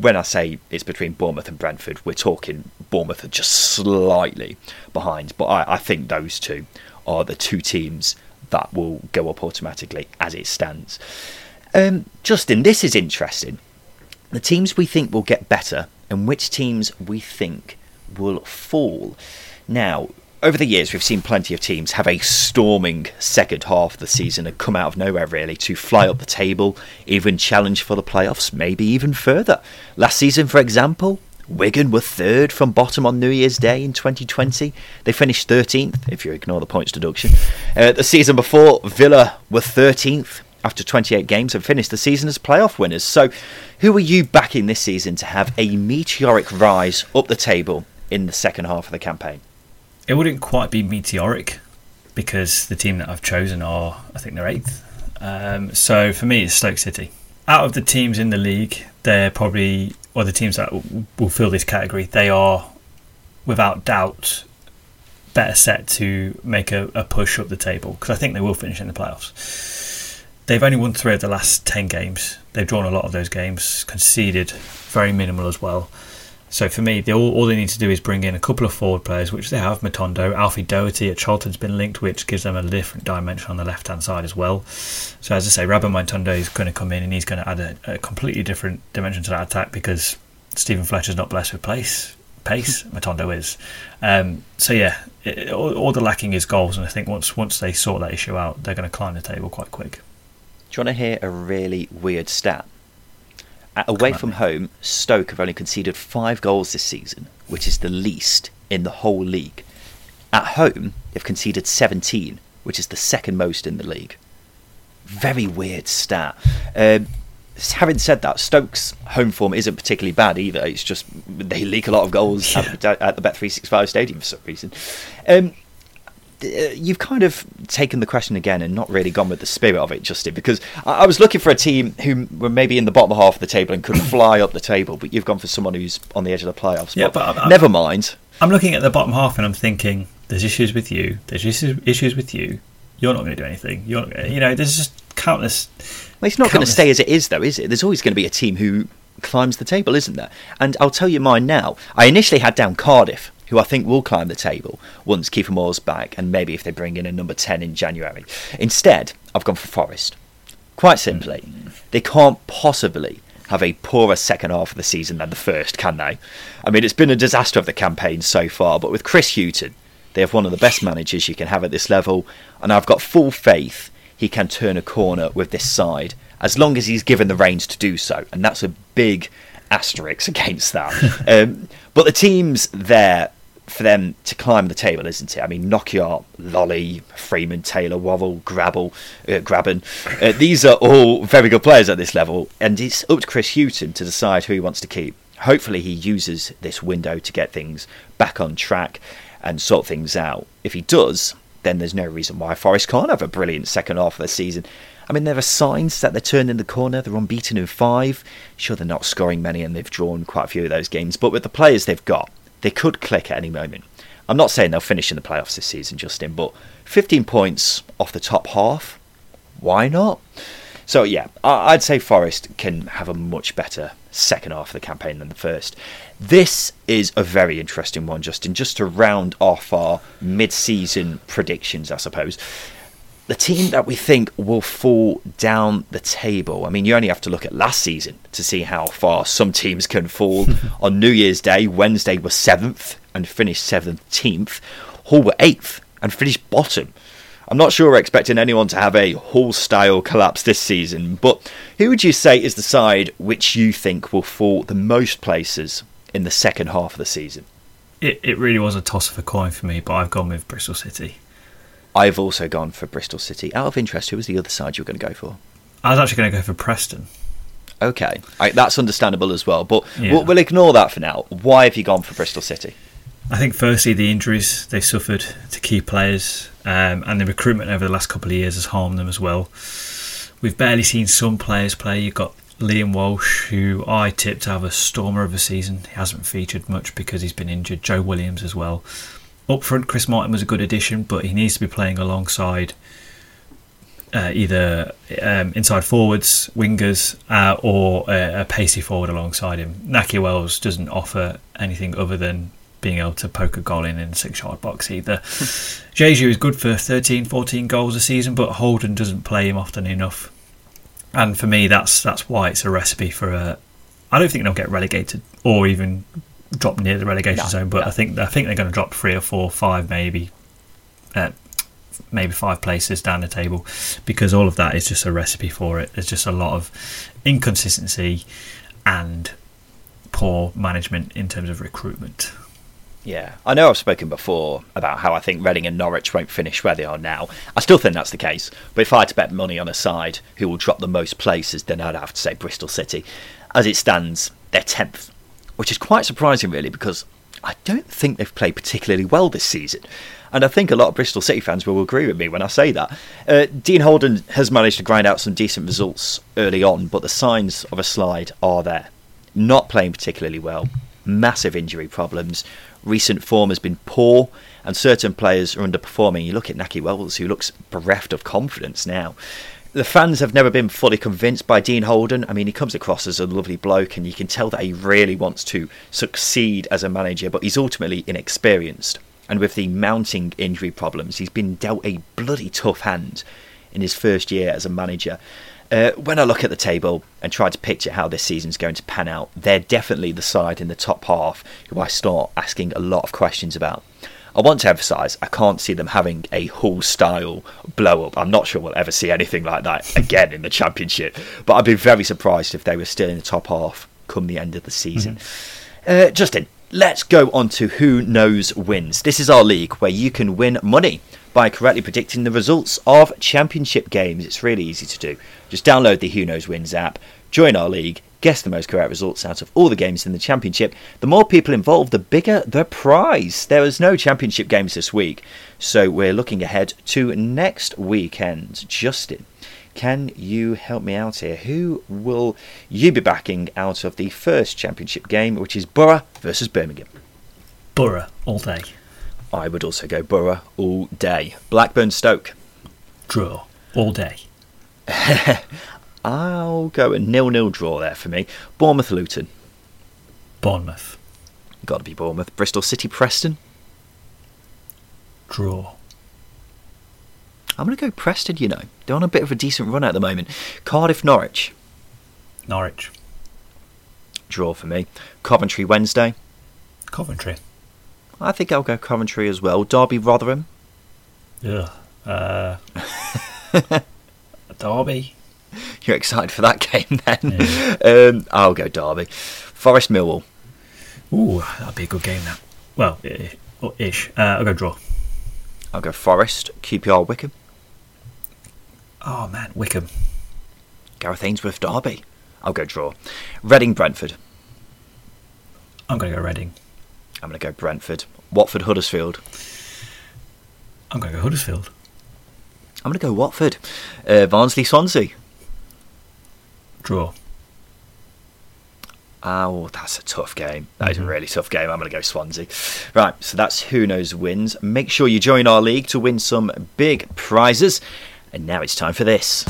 when I say it's between Bournemouth and Brentford, we're talking Bournemouth are just slightly behind, but I, I think those two are the two teams that will go up automatically as it stands. Um, Justin, this is interesting. The teams we think will get better and which teams we think will fall. Now, over the years, we've seen plenty of teams have a storming second half of the season and come out of nowhere really to fly up the table, even challenge for the playoffs, maybe even further. Last season, for example, Wigan were third from bottom on New Year's Day in 2020. They finished 13th, if you ignore the points deduction. Uh, the season before, Villa were 13th after 28 games and finished the season as playoff winners. So, who are you backing this season to have a meteoric rise up the table in the second half of the campaign? It wouldn't quite be meteoric because the team that I've chosen are, I think they're eighth. Um, so for me, it's Stoke City. Out of the teams in the league, they're probably, or the teams that will fill this category, they are without doubt better set to make a, a push up the table because I think they will finish in the playoffs. They've only won three of the last 10 games. They've drawn a lot of those games, conceded very minimal as well. So for me, they, all, all they need to do is bring in a couple of forward players, which they have. Matondo, Alfie Doughty at Charlton's been linked, which gives them a different dimension on the left hand side as well. So as I say, Rabbi Matondo is going to come in and he's going to add a, a completely different dimension to that attack because Steven Fletcher's not blessed with pace. Pace, Matondo is. Um, so yeah, it, all, all the lacking is goals, and I think once once they sort that issue out, they're going to climb the table quite quick. Do you want to hear a really weird stat? At, away from home, Stoke have only conceded five goals this season, which is the least in the whole league. At home, they've conceded 17, which is the second most in the league. Very weird stat. Um, having said that, Stoke's home form isn't particularly bad either. It's just they leak a lot of goals at, at the Bet365 stadium for some reason. Um, Uh, you've kind of taken the question again and not really gone with the spirit of it, Justin, because I, was looking for a team who were maybe in the bottom half of the table and could fly up the table, but you've gone for someone who's on the edge of the playoffs. Yeah, but I'm- I'm- never mind. I'm looking at the bottom half and I'm thinking, there's issues with you. There's issues issues with you. You're not going to do anything. You're not you know, there's just countless. Well, it's not going to stay as it is, though, is it? There's always going to be a team who climbs the table, isn't there? And I'll tell you mine now. I initially had down Cardiff, who I think will climb the table once Kiefer Moore's back, and maybe if they bring in a number 10 in January. Instead, I've gone for Forest. Quite simply, mm. they can't possibly have a poorer second half of the season than the first, can they? I mean, it's been a disaster of the campaign so far, but with Chris Hughton, they have one of the best managers you can have at this level, and I've got full faith he can turn a corner with this side as long as he's given the reins to do so. And that's a big asterisks against that. um, but the teams there for them to climb the table, isn't it? I mean, Knockaert, Lolley, Freeman, Taylor, Worrall, Grabble, uh, Grabban. Uh, these are all very good players at this level, and it's up to Chris Hughton to decide who he wants to keep. Hopefully, he uses this window to get things back on track and sort things out. If he does, then there's no reason why Forest can't have a brilliant second half of the season. I mean, there are signs that they're turning the corner. They're unbeaten in five. Sure, they're not scoring many, and they've drawn quite a few of those games. But with the players they've got, they could click at any moment. I'm not saying they'll finish in the playoffs this season, Justin, but 15 points off the top half, why not? So yeah, I'd say Forest can have a much better second half of the campaign than the first. This is a very interesting one, Justin. Just to round off our mid-season predictions, I suppose. The team that we think will fall down the table. I mean, you only have to look at last season to see how far some teams can fall. On New Year's Day, Wednesday was seventh and finished seventeenth. Hull were eighth and finished bottom. I'm not sure we're expecting anyone to have a Hull style collapse this season, but who would you say is the side which you think will fall the most places in the second half of the season? It, it really was a toss of a coin for me, but I've gone with Bristol City. I've also gone for Bristol City. Out of interest, who was the other side you were going to go for? I was actually going to go for Preston. Okay, right, that's understandable as well, but Yeah. we'll, we'll ignore that for now. Why have you gone for Bristol City? I think firstly the injuries they suffered to key players um, and the recruitment over the last couple of years has harmed them as well. We've barely seen some players play. You've got Liam Walsh, who I tipped to have a stormer of a season. He hasn't featured much because he's been injured. Joe Williams as well. Up front, Chris Martin was a good addition, but he needs to be playing alongside uh, either um, inside forwards, wingers, uh, or a, a pacey forward alongside him. Nakhi Wells doesn't offer anything other than being able to poke a goal in in the six yard box either. Diédhiou is good for 13, 14 goals a season, but Holden doesn't play him often enough. And for me, that's that's why it's a recipe for a. I don't think they'll get relegated or even drop near the relegation No, zone, but no. I think I think they're going to drop three or four, five, maybe, uh, maybe five places down the table, because all of that is just a recipe for it. There's just a lot of inconsistency and poor management in terms of recruitment. Yeah, I know I've spoken before about how I think Reading and Norwich won't finish where they are now. I still think that's the case, but if I had to bet money on a side who will drop the most places, then I'd have to say Bristol City. As it stands, they're 10th, which is quite surprising, really, because I don't think they've played particularly well this season. And I think a lot of Bristol City fans will agree with me when I say that. Uh, Dean Holden has managed to grind out some decent results early on, but the signs of a slide are there. Not playing particularly well, massive injury problems, recent form has been poor, and certain players are underperforming. You look at Nakhi Wells, who looks bereft of confidence now. The fans have never been fully convinced by Dean Holden. I mean, he comes across as a lovely bloke, and you can tell that he really wants to succeed as a manager, but he's ultimately inexperienced. And with the mounting injury problems, he's been dealt a bloody tough hand in his first year as a manager. Uh, when I look at the table and try to picture how this season's going to pan out, they're definitely the side in the top half who I start asking a lot of questions about. I want to emphasise I can't see them having a Hull style blow up. I'm not sure we'll ever see anything like that again in the Championship, but I'd be very surprised if they were still in the top half come the end of the season. Uh, Justin, let's go on to Who Knows Wins. This is our league where you can win money by correctly predicting the results of championship games. It's really easy to do. Just download the Who Knows Wins app, join our league, guess the most correct results out of all the games in the championship. The more people involved, the bigger the prize. There is no championship games this week, so we're looking ahead to next weekend. Justin, can you help me out here? Who will you be backing out of the first championship game, which is Borough versus Birmingham? Borough all day. I would also go Borough all day. Blackburn Stoke. Draw all day. I'll go a nil-nil draw there for me. Bournemouth Luton. Bournemouth. Got to be Bournemouth. Bristol City Preston. Draw. I'm going to go Preston. You know they're on a bit of a decent run at the moment. Cardiff Norwich. Norwich. Draw for me. Coventry Wednesday. Coventry. I think I'll go Coventry as well. Derby Rotherham. Ugh. Uh, Derby. You're excited for that game then? Um, I'll go Derby. Forest Millwall. Ooh, that'd be a good game. That. Well, or ish. Uh, I'll go draw. I'll go Forest. QPR Wycombe. Oh man, Wycombe. Gareth Ainsworth Derby. I'll go draw. Reading Brentford. I'm going to go Reading. I'm going to go Brentford. Watford Huddersfield. I'm going to go Huddersfield. I'm going to go Watford. Uh, Barnsley Swansea. Draw. Oh, that's a tough game. That is a mm-hmm. really tough game. I'm going to go Swansea. Right, so that's who knows wins. Make sure you join our league to win some big prizes. And now it's time for this.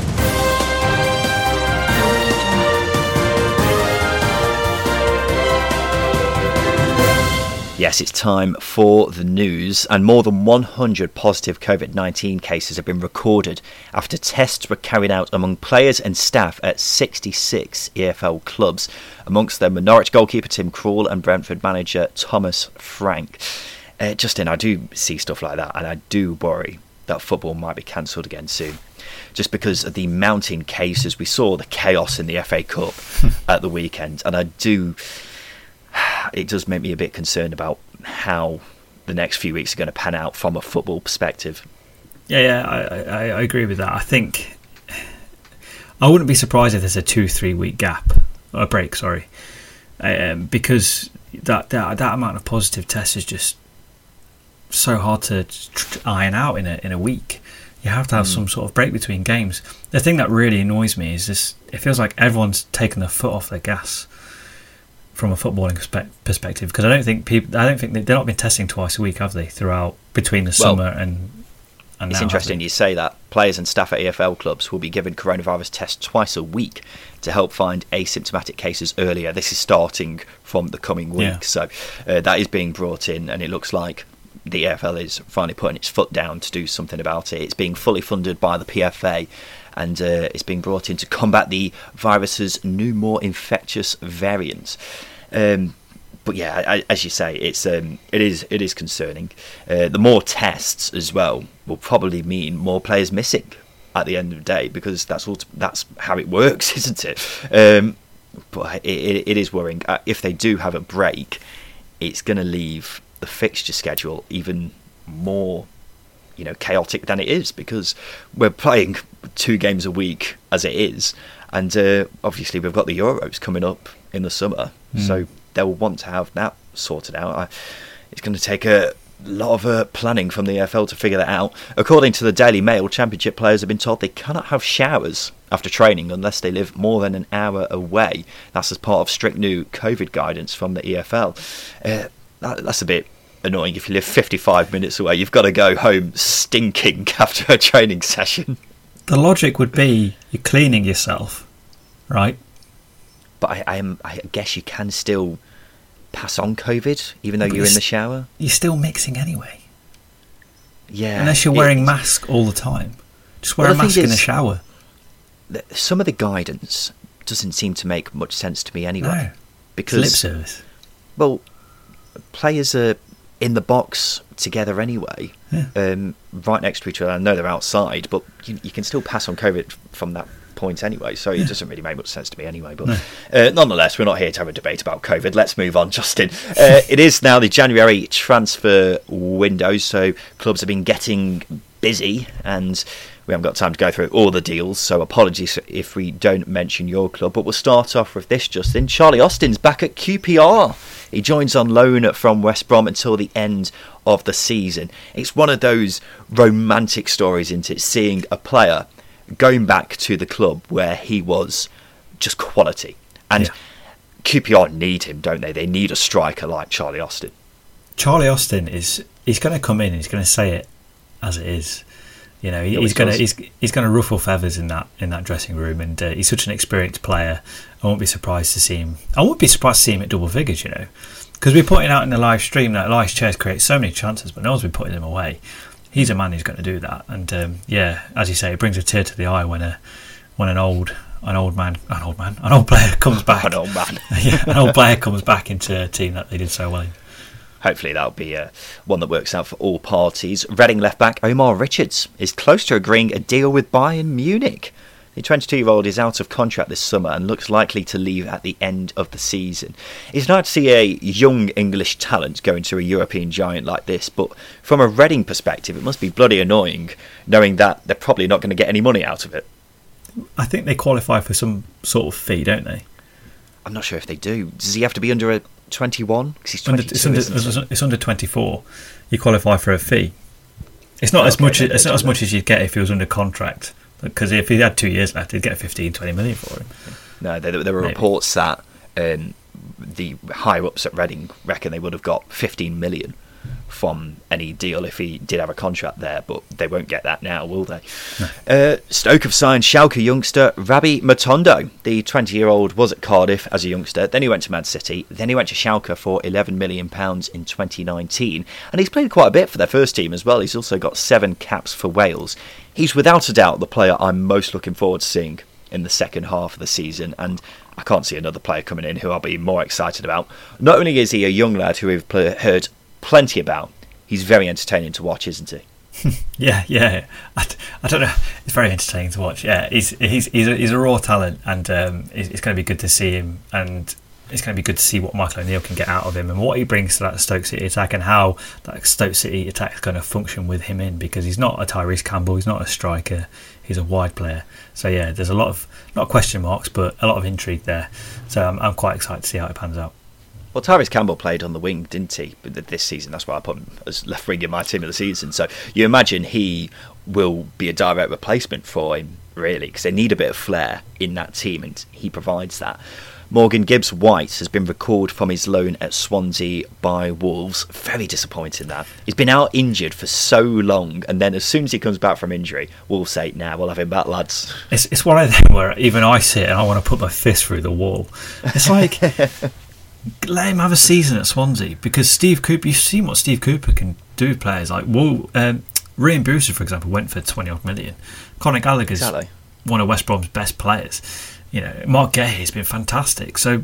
Yes, it's time for the news, and more than 100 positive COVID 19 cases have been recorded after tests were carried out among players and staff at 66 EFL clubs, amongst them Norwich goalkeeper Tim Krul and Brentford manager Thomas Frank. Uh, Justin, I do see stuff like that, and I do worry that football might be cancelled again soon. Just because of the mounting cases, we saw the chaos in the FA Cup at the weekend, and I do it does make me a bit concerned about how the next few weeks are going to pan out from a football perspective. Yeah, yeah, I, I, I agree with that. I think I wouldn't be surprised if there's a two, three week gap, a break, sorry, um, because that, that that amount of positive tests is just so hard to tr- iron out in a in a week. You have to have some sort of break between games. The thing that really annoys me is this: it feels like everyone's taken their foot off their gas from a footballing perspe- perspective because I don't think people, I don't think they, they've not been testing twice a week, have they? Throughout between the Well, summer and and It's now, interesting you say that. Players and staff at EFL clubs will be given coronavirus tests twice a week to help find asymptomatic cases earlier. This is starting from the coming week, Yeah. so uh, that is being brought in, and it looks like the EFL is finally putting its foot down to do something about it. It's being fully funded by the PFA. And uh, it's being brought in to combat the virus's new, more infectious variant. Um, but yeah, I, as you say, it's um, it is it is concerning. Uh, the more tests as well will probably mean more players missing at the end of the day because that's all that's how it works, isn't it? Um, but it, it, it is worrying. Uh, if they do have a break, it's going to leave the fixture schedule even more you know chaotic than it is because we're playing two games a week as it is, and uh, obviously we've got the Euros coming up in the summer, so they'll want to have that sorted out. I, it's going to take a lot of uh, planning from the EFL to figure that out. According to the Daily Mail, Championship players have been told they cannot have showers after training unless they live more than an hour away. That's as part of strict new COVID guidance from the EFL. Uh, that, that's a bit annoying if you live 55 minutes away. You've got to go home stinking after a training session. The logic would be you're cleaning yourself, right? But I, I, am, I guess you can still pass on COVID even though But you're in the shower. You're still mixing anyway, Yeah. unless you're it- wearing mask all the time. Just wear Well, a mask in the shower. Some of the guidance doesn't seem to make much sense to me anyway. No, it's lip because service. well, players are in the box together anyway, Yeah. um, right next to each other. I know they're outside, but you, you can still pass on COVID from that point anyway. So it doesn't really make much sense to me anyway. But uh, nonetheless, we're not here to have a debate about COVID. Let's move on, Justin. Uh, it is now the January transfer window, so clubs have been getting busy and. We haven't got time to go through all the deals, so apologies if we don't mention your club. But we'll start off with this, Justin. Charlie Austin's back at QPR. He joins on loan from West Brom until the end of the season. It's one of those romantic stories, isn't it? Seeing a player going back to the club where he was just quality. And Yeah. QPR need him, don't they? They need a striker like Charlie Austin. Charlie Austin is he's going to come in. He's going to say it as it is. You know, he, He he's going to does. he's, he's to ruffle feathers in that in that dressing room, and uh, he's such an experienced player. I won't be surprised to see him. I won't be surprised to see him at double figures. You know, because we're putting out in the live stream that Ilias Chairs creates so many chances, but no one's been putting them away. He's a man who's going to do that, and um, yeah, as you say, it brings a tear to the eye when a when an old an old man an old man an old player comes back. An old man. yeah, an old player comes back into a team that they did so well in. Hopefully that'll be uh, one that works out for all parties. Reading left back Omar Richards is close to agreeing a deal with Bayern Munich. The 22 year old is out of contract this summer and looks likely to leave at the end of the season. It's nice to see a young English talent going to a European giant like this, but from a Reading perspective, it must be bloody annoying knowing that they're probably not going to get any money out of it. I think they qualify for some sort of fee, don't they? I'm not sure if they do. Does he have to be under a 21? Because he's Under, 22. it's, under, it's under 24. You qualify for a fee. It's not as much. It's not as much as you'd get if he was under contract. Because if he had two years left, he'd get 15, 20 million for him. No, there, there were Maybe. reports that um, the higher ups at Reading reckon they would have got 15 million from any deal if he did have a contract there, but they won't get that now, will they? Uh, Stoke have signed Schalke youngster Rabbi Matondo. The 20 year old was at Cardiff as a youngster, then he went to Man City, then he went to Schalke for £11 million in 2019, and he's played quite a bit for their first team as well. He's also got seven caps for Wales. He's without a doubt the player I'm most looking forward to seeing in the second half of the season, and I can't see another player coming in who I'll be more excited about. Not only is he a young lad who we've heard plenty about, he's very entertaining to watch, isn't he? Yeah, yeah. I don't know. It's very entertaining to watch. Yeah, he's he's he's a, he's a raw talent, and um, it's, it's going to be good to see him, and it's going to be good to see what Michael O'Neill can get out of him, and what he brings to that Stoke City attack, and how that Stoke City attack is going to function with him in, because he's not a Tyrese Campbell, he's not a striker, he's a wide player. So yeah, there's a lot of not question marks, but a lot of intrigue there. So I'm, I'm quite excited to see how it pans out. Well, Tyrese Campbell played on the wing, didn't he? But This season, that's why I put him as left wing in my team of the season. So you imagine he will be a direct replacement for him, really, because they need a bit of flair in that team, and he provides that. Morgan Gibbs White has been recalled from his loan at Swansea by Wolves. Very disappointing that. He's been out injured for so long, and then as soon as he comes back from injury, Wolves say, nah, we'll have him back, lads. It's it's one of them where even I sit and I want to put my fist through the wall. It's like let him have a season at Swansea because Steve Cooper. You've seen what Steve Cooper can do. with Players like well, um, Rhian Brewster, for example, went for twenty odd million. Conor Gallagher's Exactly. one of West Brom's best players. You know, Mark Guehi has been fantastic. So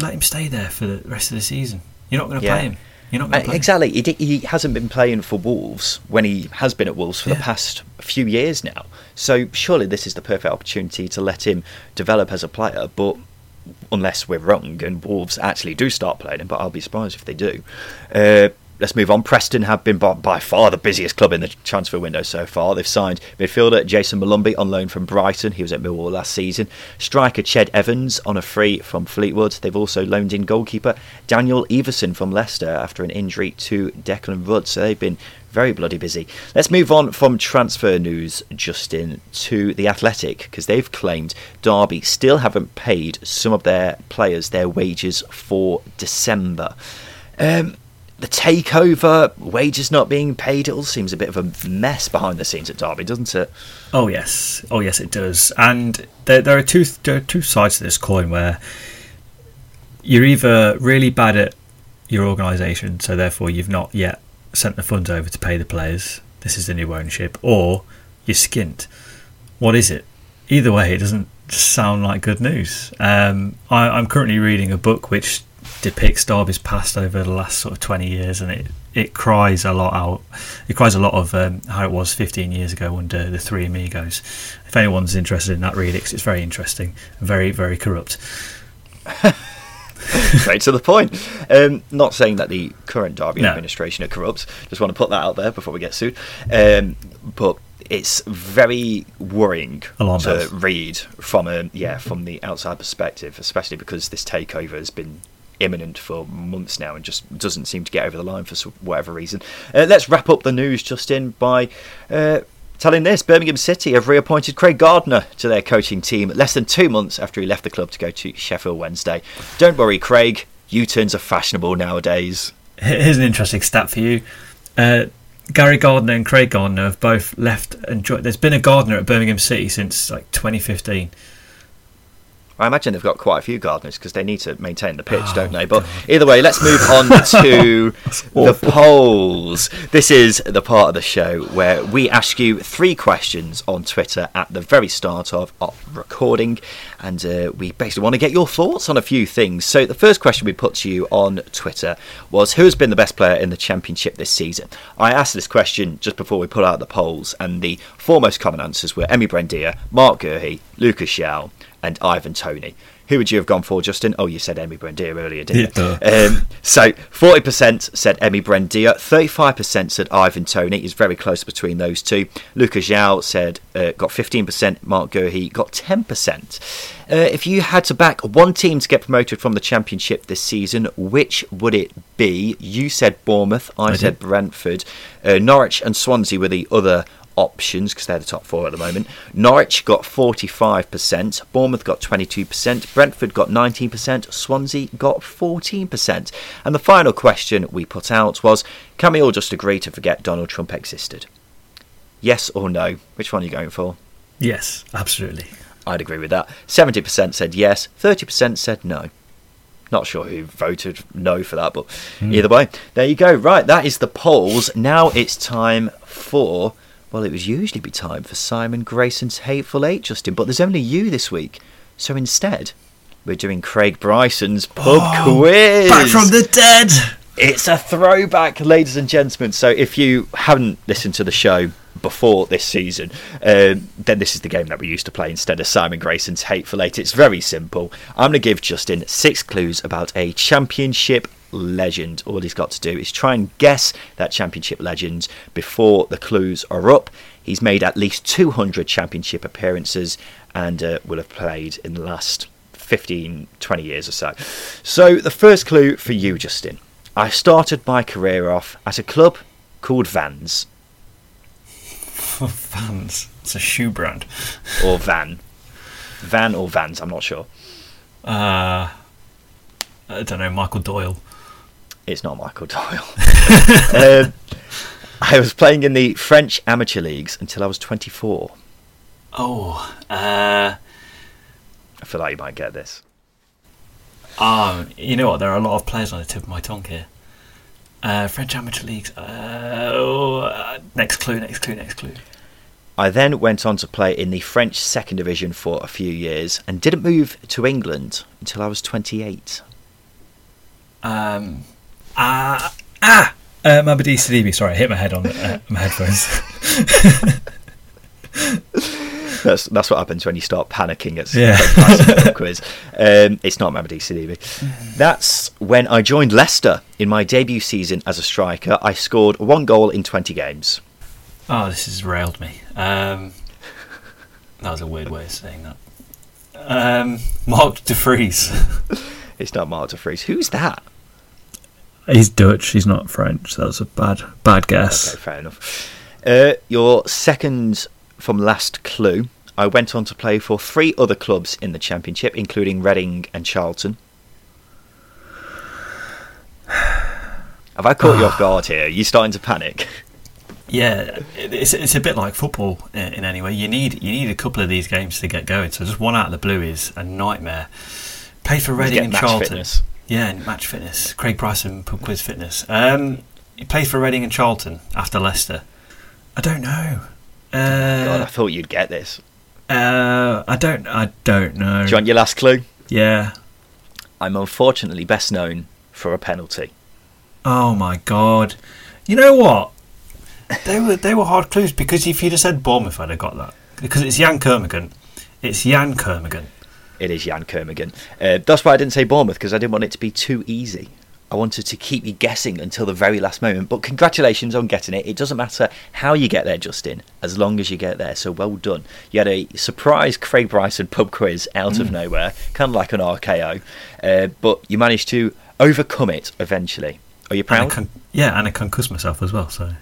let him stay there for the rest of the season. You're not going to Yeah. play him. You're not Uh, going to play exactly. He, he hasn't been playing for Wolves when he has been at Wolves for the past few years now. So surely this is the perfect opportunity to let him develop as a player. But unless we're wrong and Wolves actually do start playing him, but I'll be surprised if they do. Uh, let's move on. Preston have been by, by far the busiest club in the transfer window so far. They've signed midfielder Jayson Molumby on loan from Brighton. He was at Millwall last season. Striker Ched Evans on a free from Fleetwood. They've also loaned in goalkeeper Daniel Iversen from Leicester after an injury to Declan Rudd. So they've been very bloody busy. Let's move on from transfer news, Justin, to the Athletic because they've claimed Derby still haven't paid some of their players their wages for December. Um, the takeover, wages not being paid, it all seems a bit of a mess behind the scenes at Derby, doesn't it? Oh yes, oh yes, it does. And there, there are two there are two sides to this coin where you're either really bad at your organisation, so therefore you've not yet sent the funds over to pay the players. This is the new ownership, or you're skint. What is it? Either way, it doesn't sound like good news. Um, I, I'm currently reading a book which depicts Derby's past over the last sort of 20 years, and it, it cries a lot out. It cries a lot of um, how it was 15 years ago under the Three Amigos. If anyone's interested in that, read it 'cause it's very interesting, very very corrupt. Straight to the point. Um, not saying that the current Derby No. administration are corrupt. Just want to put that out there before we get sued. Um, but it's very worrying Alarm to bells. read from a yeah from the outside perspective, especially because this takeover has been imminent for months now and just doesn't seem to get over the line for whatever reason. Uh, let's wrap up the news, Justin, by. Uh, Telling this, Birmingham City have reappointed Craig Gardner to their coaching team less than two months after he left the club to go to Sheffield Wednesday. Don't worry, Craig, U turns are fashionable nowadays. Here's an interesting stat for you. Uh, Gary Gardner and Craig Gardner have both left and joined. There's been a Gardner at Birmingham City since like 2015. I imagine they've got quite a few gardeners because they need to maintain the pitch, Oh, don't they? But either way, let's move on to the polls. This is the part of the show where we ask you three questions on Twitter at the very start of our recording, and uh, we basically want to get your thoughts on a few things. So the first question we put to you on Twitter was who has been the best player in the championship this season? I asked this question just before we put out the polls, and the four most common answers were Emi Buendia, Mark Guehi, Lucas João, and Ivan Toney. Who would you have gone for, Justin? Oh, you said Emi Buendia earlier, didn't you? Um, so 40% said Emi Buendia, 35% said Ivan Toney. Is very close between those two. Lucas João said uh, got 15%. Mark Guehi got 10%. Uh, if you had to back one team to get promoted from the championship this season, which would it be? You said Bournemouth. I, I said did. Brentford. Uh, Norwich and Swansea were the other options because they're the top four at the moment. Norwich got 45%, Bournemouth got 22%, Brentford got 19%, Swansea got 14%. And the final question we put out was can we all just agree to forget Donald Trump existed? Yes or no? Which one are you going for? Yes, absolutely. I'd agree with that. 70% said yes, 30% said no. Not sure who voted no for that, but hmm. either way, there you go. Right, that is the polls. Now it's time for, well, it would usually be time for Simon Grayson's Hateful Eight, Justin, but there's only you this week. So instead, we're doing Craig Bryson's pub quiz. Back from the dead. It's a throwback, ladies and gentlemen. So if you haven't listened to the show before this season, um, then this is the game that we used to play instead of Simon Grayson's Hateful Eight. It's very simple. I'm going to give Justin six clues about a championship legend. All he's got to do is try and guess that championship legend before the clues are up. He's made at least 200 championship appearances and uh, will have played in the last 15, 20 years or so. So the first clue for you, Justin. I started my career off at a club called Vans Vans? It's a shoe brand. or Van. Van or Vans, I'm not sure. Uh, I don't know. Michael Doyle. It's not Michael Doyle. um, I was playing in the French amateur leagues until I was 24. Oh, uh, I feel like you might get this. um, you know what? There are a lot of players on the tip of my tongue here. Uh, French amateur leagues. Uh, oh, uh, next clue. Next clue. Next clue. I then went on to play in the French second division for a few years and didn't move to England until I was 28. Um, ah, ah. Uh, Mamadi Sidibe. Sorry, I hit my head on uh, my headphones. That's that's what happens when you start panicking at Yeah. quiz. Um, it's not Mamadi Sidibe. That's when I joined Leicester in my debut season as a striker. I scored one goal in 20 games. oh, this has railed me. Um, that was a weird way of saying that. Um, Mark De Vries. It's not Marta Fries. Who's that? He's Dutch. He's not French. That was a bad, bad guess. Okay, fair enough. Uh, your second from last clue. I went on to play for three other clubs in the Championship, including Reading and Charlton. Have I caught you off guard here? Are you starting to panic? Yeah, it's it's a bit like football in, any way. You need you need a couple of these games to get going. So just one out of the blue is a nightmare. Played for Reading and Charlton. fitness. Yeah, and match fitness. Craig Bryson pub quiz fitness. Um, he played for Reading and Charlton after Leicester. I don't know. Uh, God, I thought you'd get this. Uh, I don't. I don't know. Do you want your last clue? Yeah. I'm unfortunately best known for a penalty. Oh my god. You know what? They were they were hard clues because if you'd have said Bournemouth, I'd have got that because it's Yann Kermorgant. It's Yann Kermorgant. It is Yann Kermorgant. Uh, that's why I didn't say Bournemouth because I didn't want it to be too easy. I wanted to keep you guessing until the very last moment. But congratulations on getting it. It doesn't matter how you get there, Justin, as long as you get there. So well done. You had a surprise Craig Bryson pub quiz out of nowhere, kind of like an RKO, uh, but you managed to overcome it eventually. Are you And I proud? con- yeah, and I concussed myself as well. So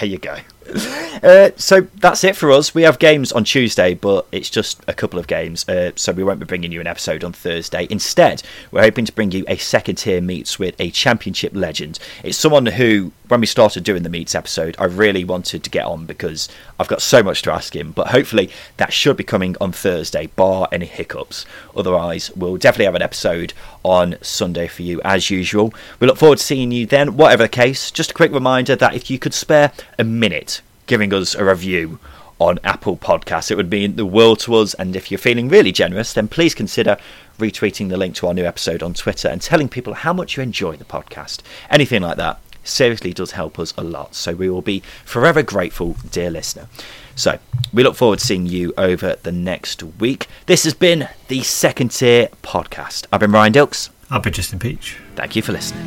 There you go. Uh, so that's it for us. We have games on Tuesday, but it's just a couple of games, uh, so we won't be bringing you an episode on Thursday. Instead, we're hoping to bring you a second tier meets with a championship legend. It's someone who, when we started doing the meets episode, I really wanted to get on because I've got so much to ask him. But hopefully, that should be coming on Thursday, bar any hiccups. Otherwise, we'll definitely have an episode on Sunday for you as usual. We look forward to seeing you then. Whatever the case, just a quick reminder that if you could spare a minute giving us a review on Apple Podcasts. It would mean the world to us. And if you're feeling really generous, then please consider retweeting the link to our new episode on Twitter and telling people how much you enjoy the podcast. Anything like that seriously does help us a lot. So we will be forever grateful, dear listener. So we look forward to seeing you over the next week. This has been the Second Tier Podcast. I've been Ryan Dilks. I've been Justin Peach. Thank you for listening.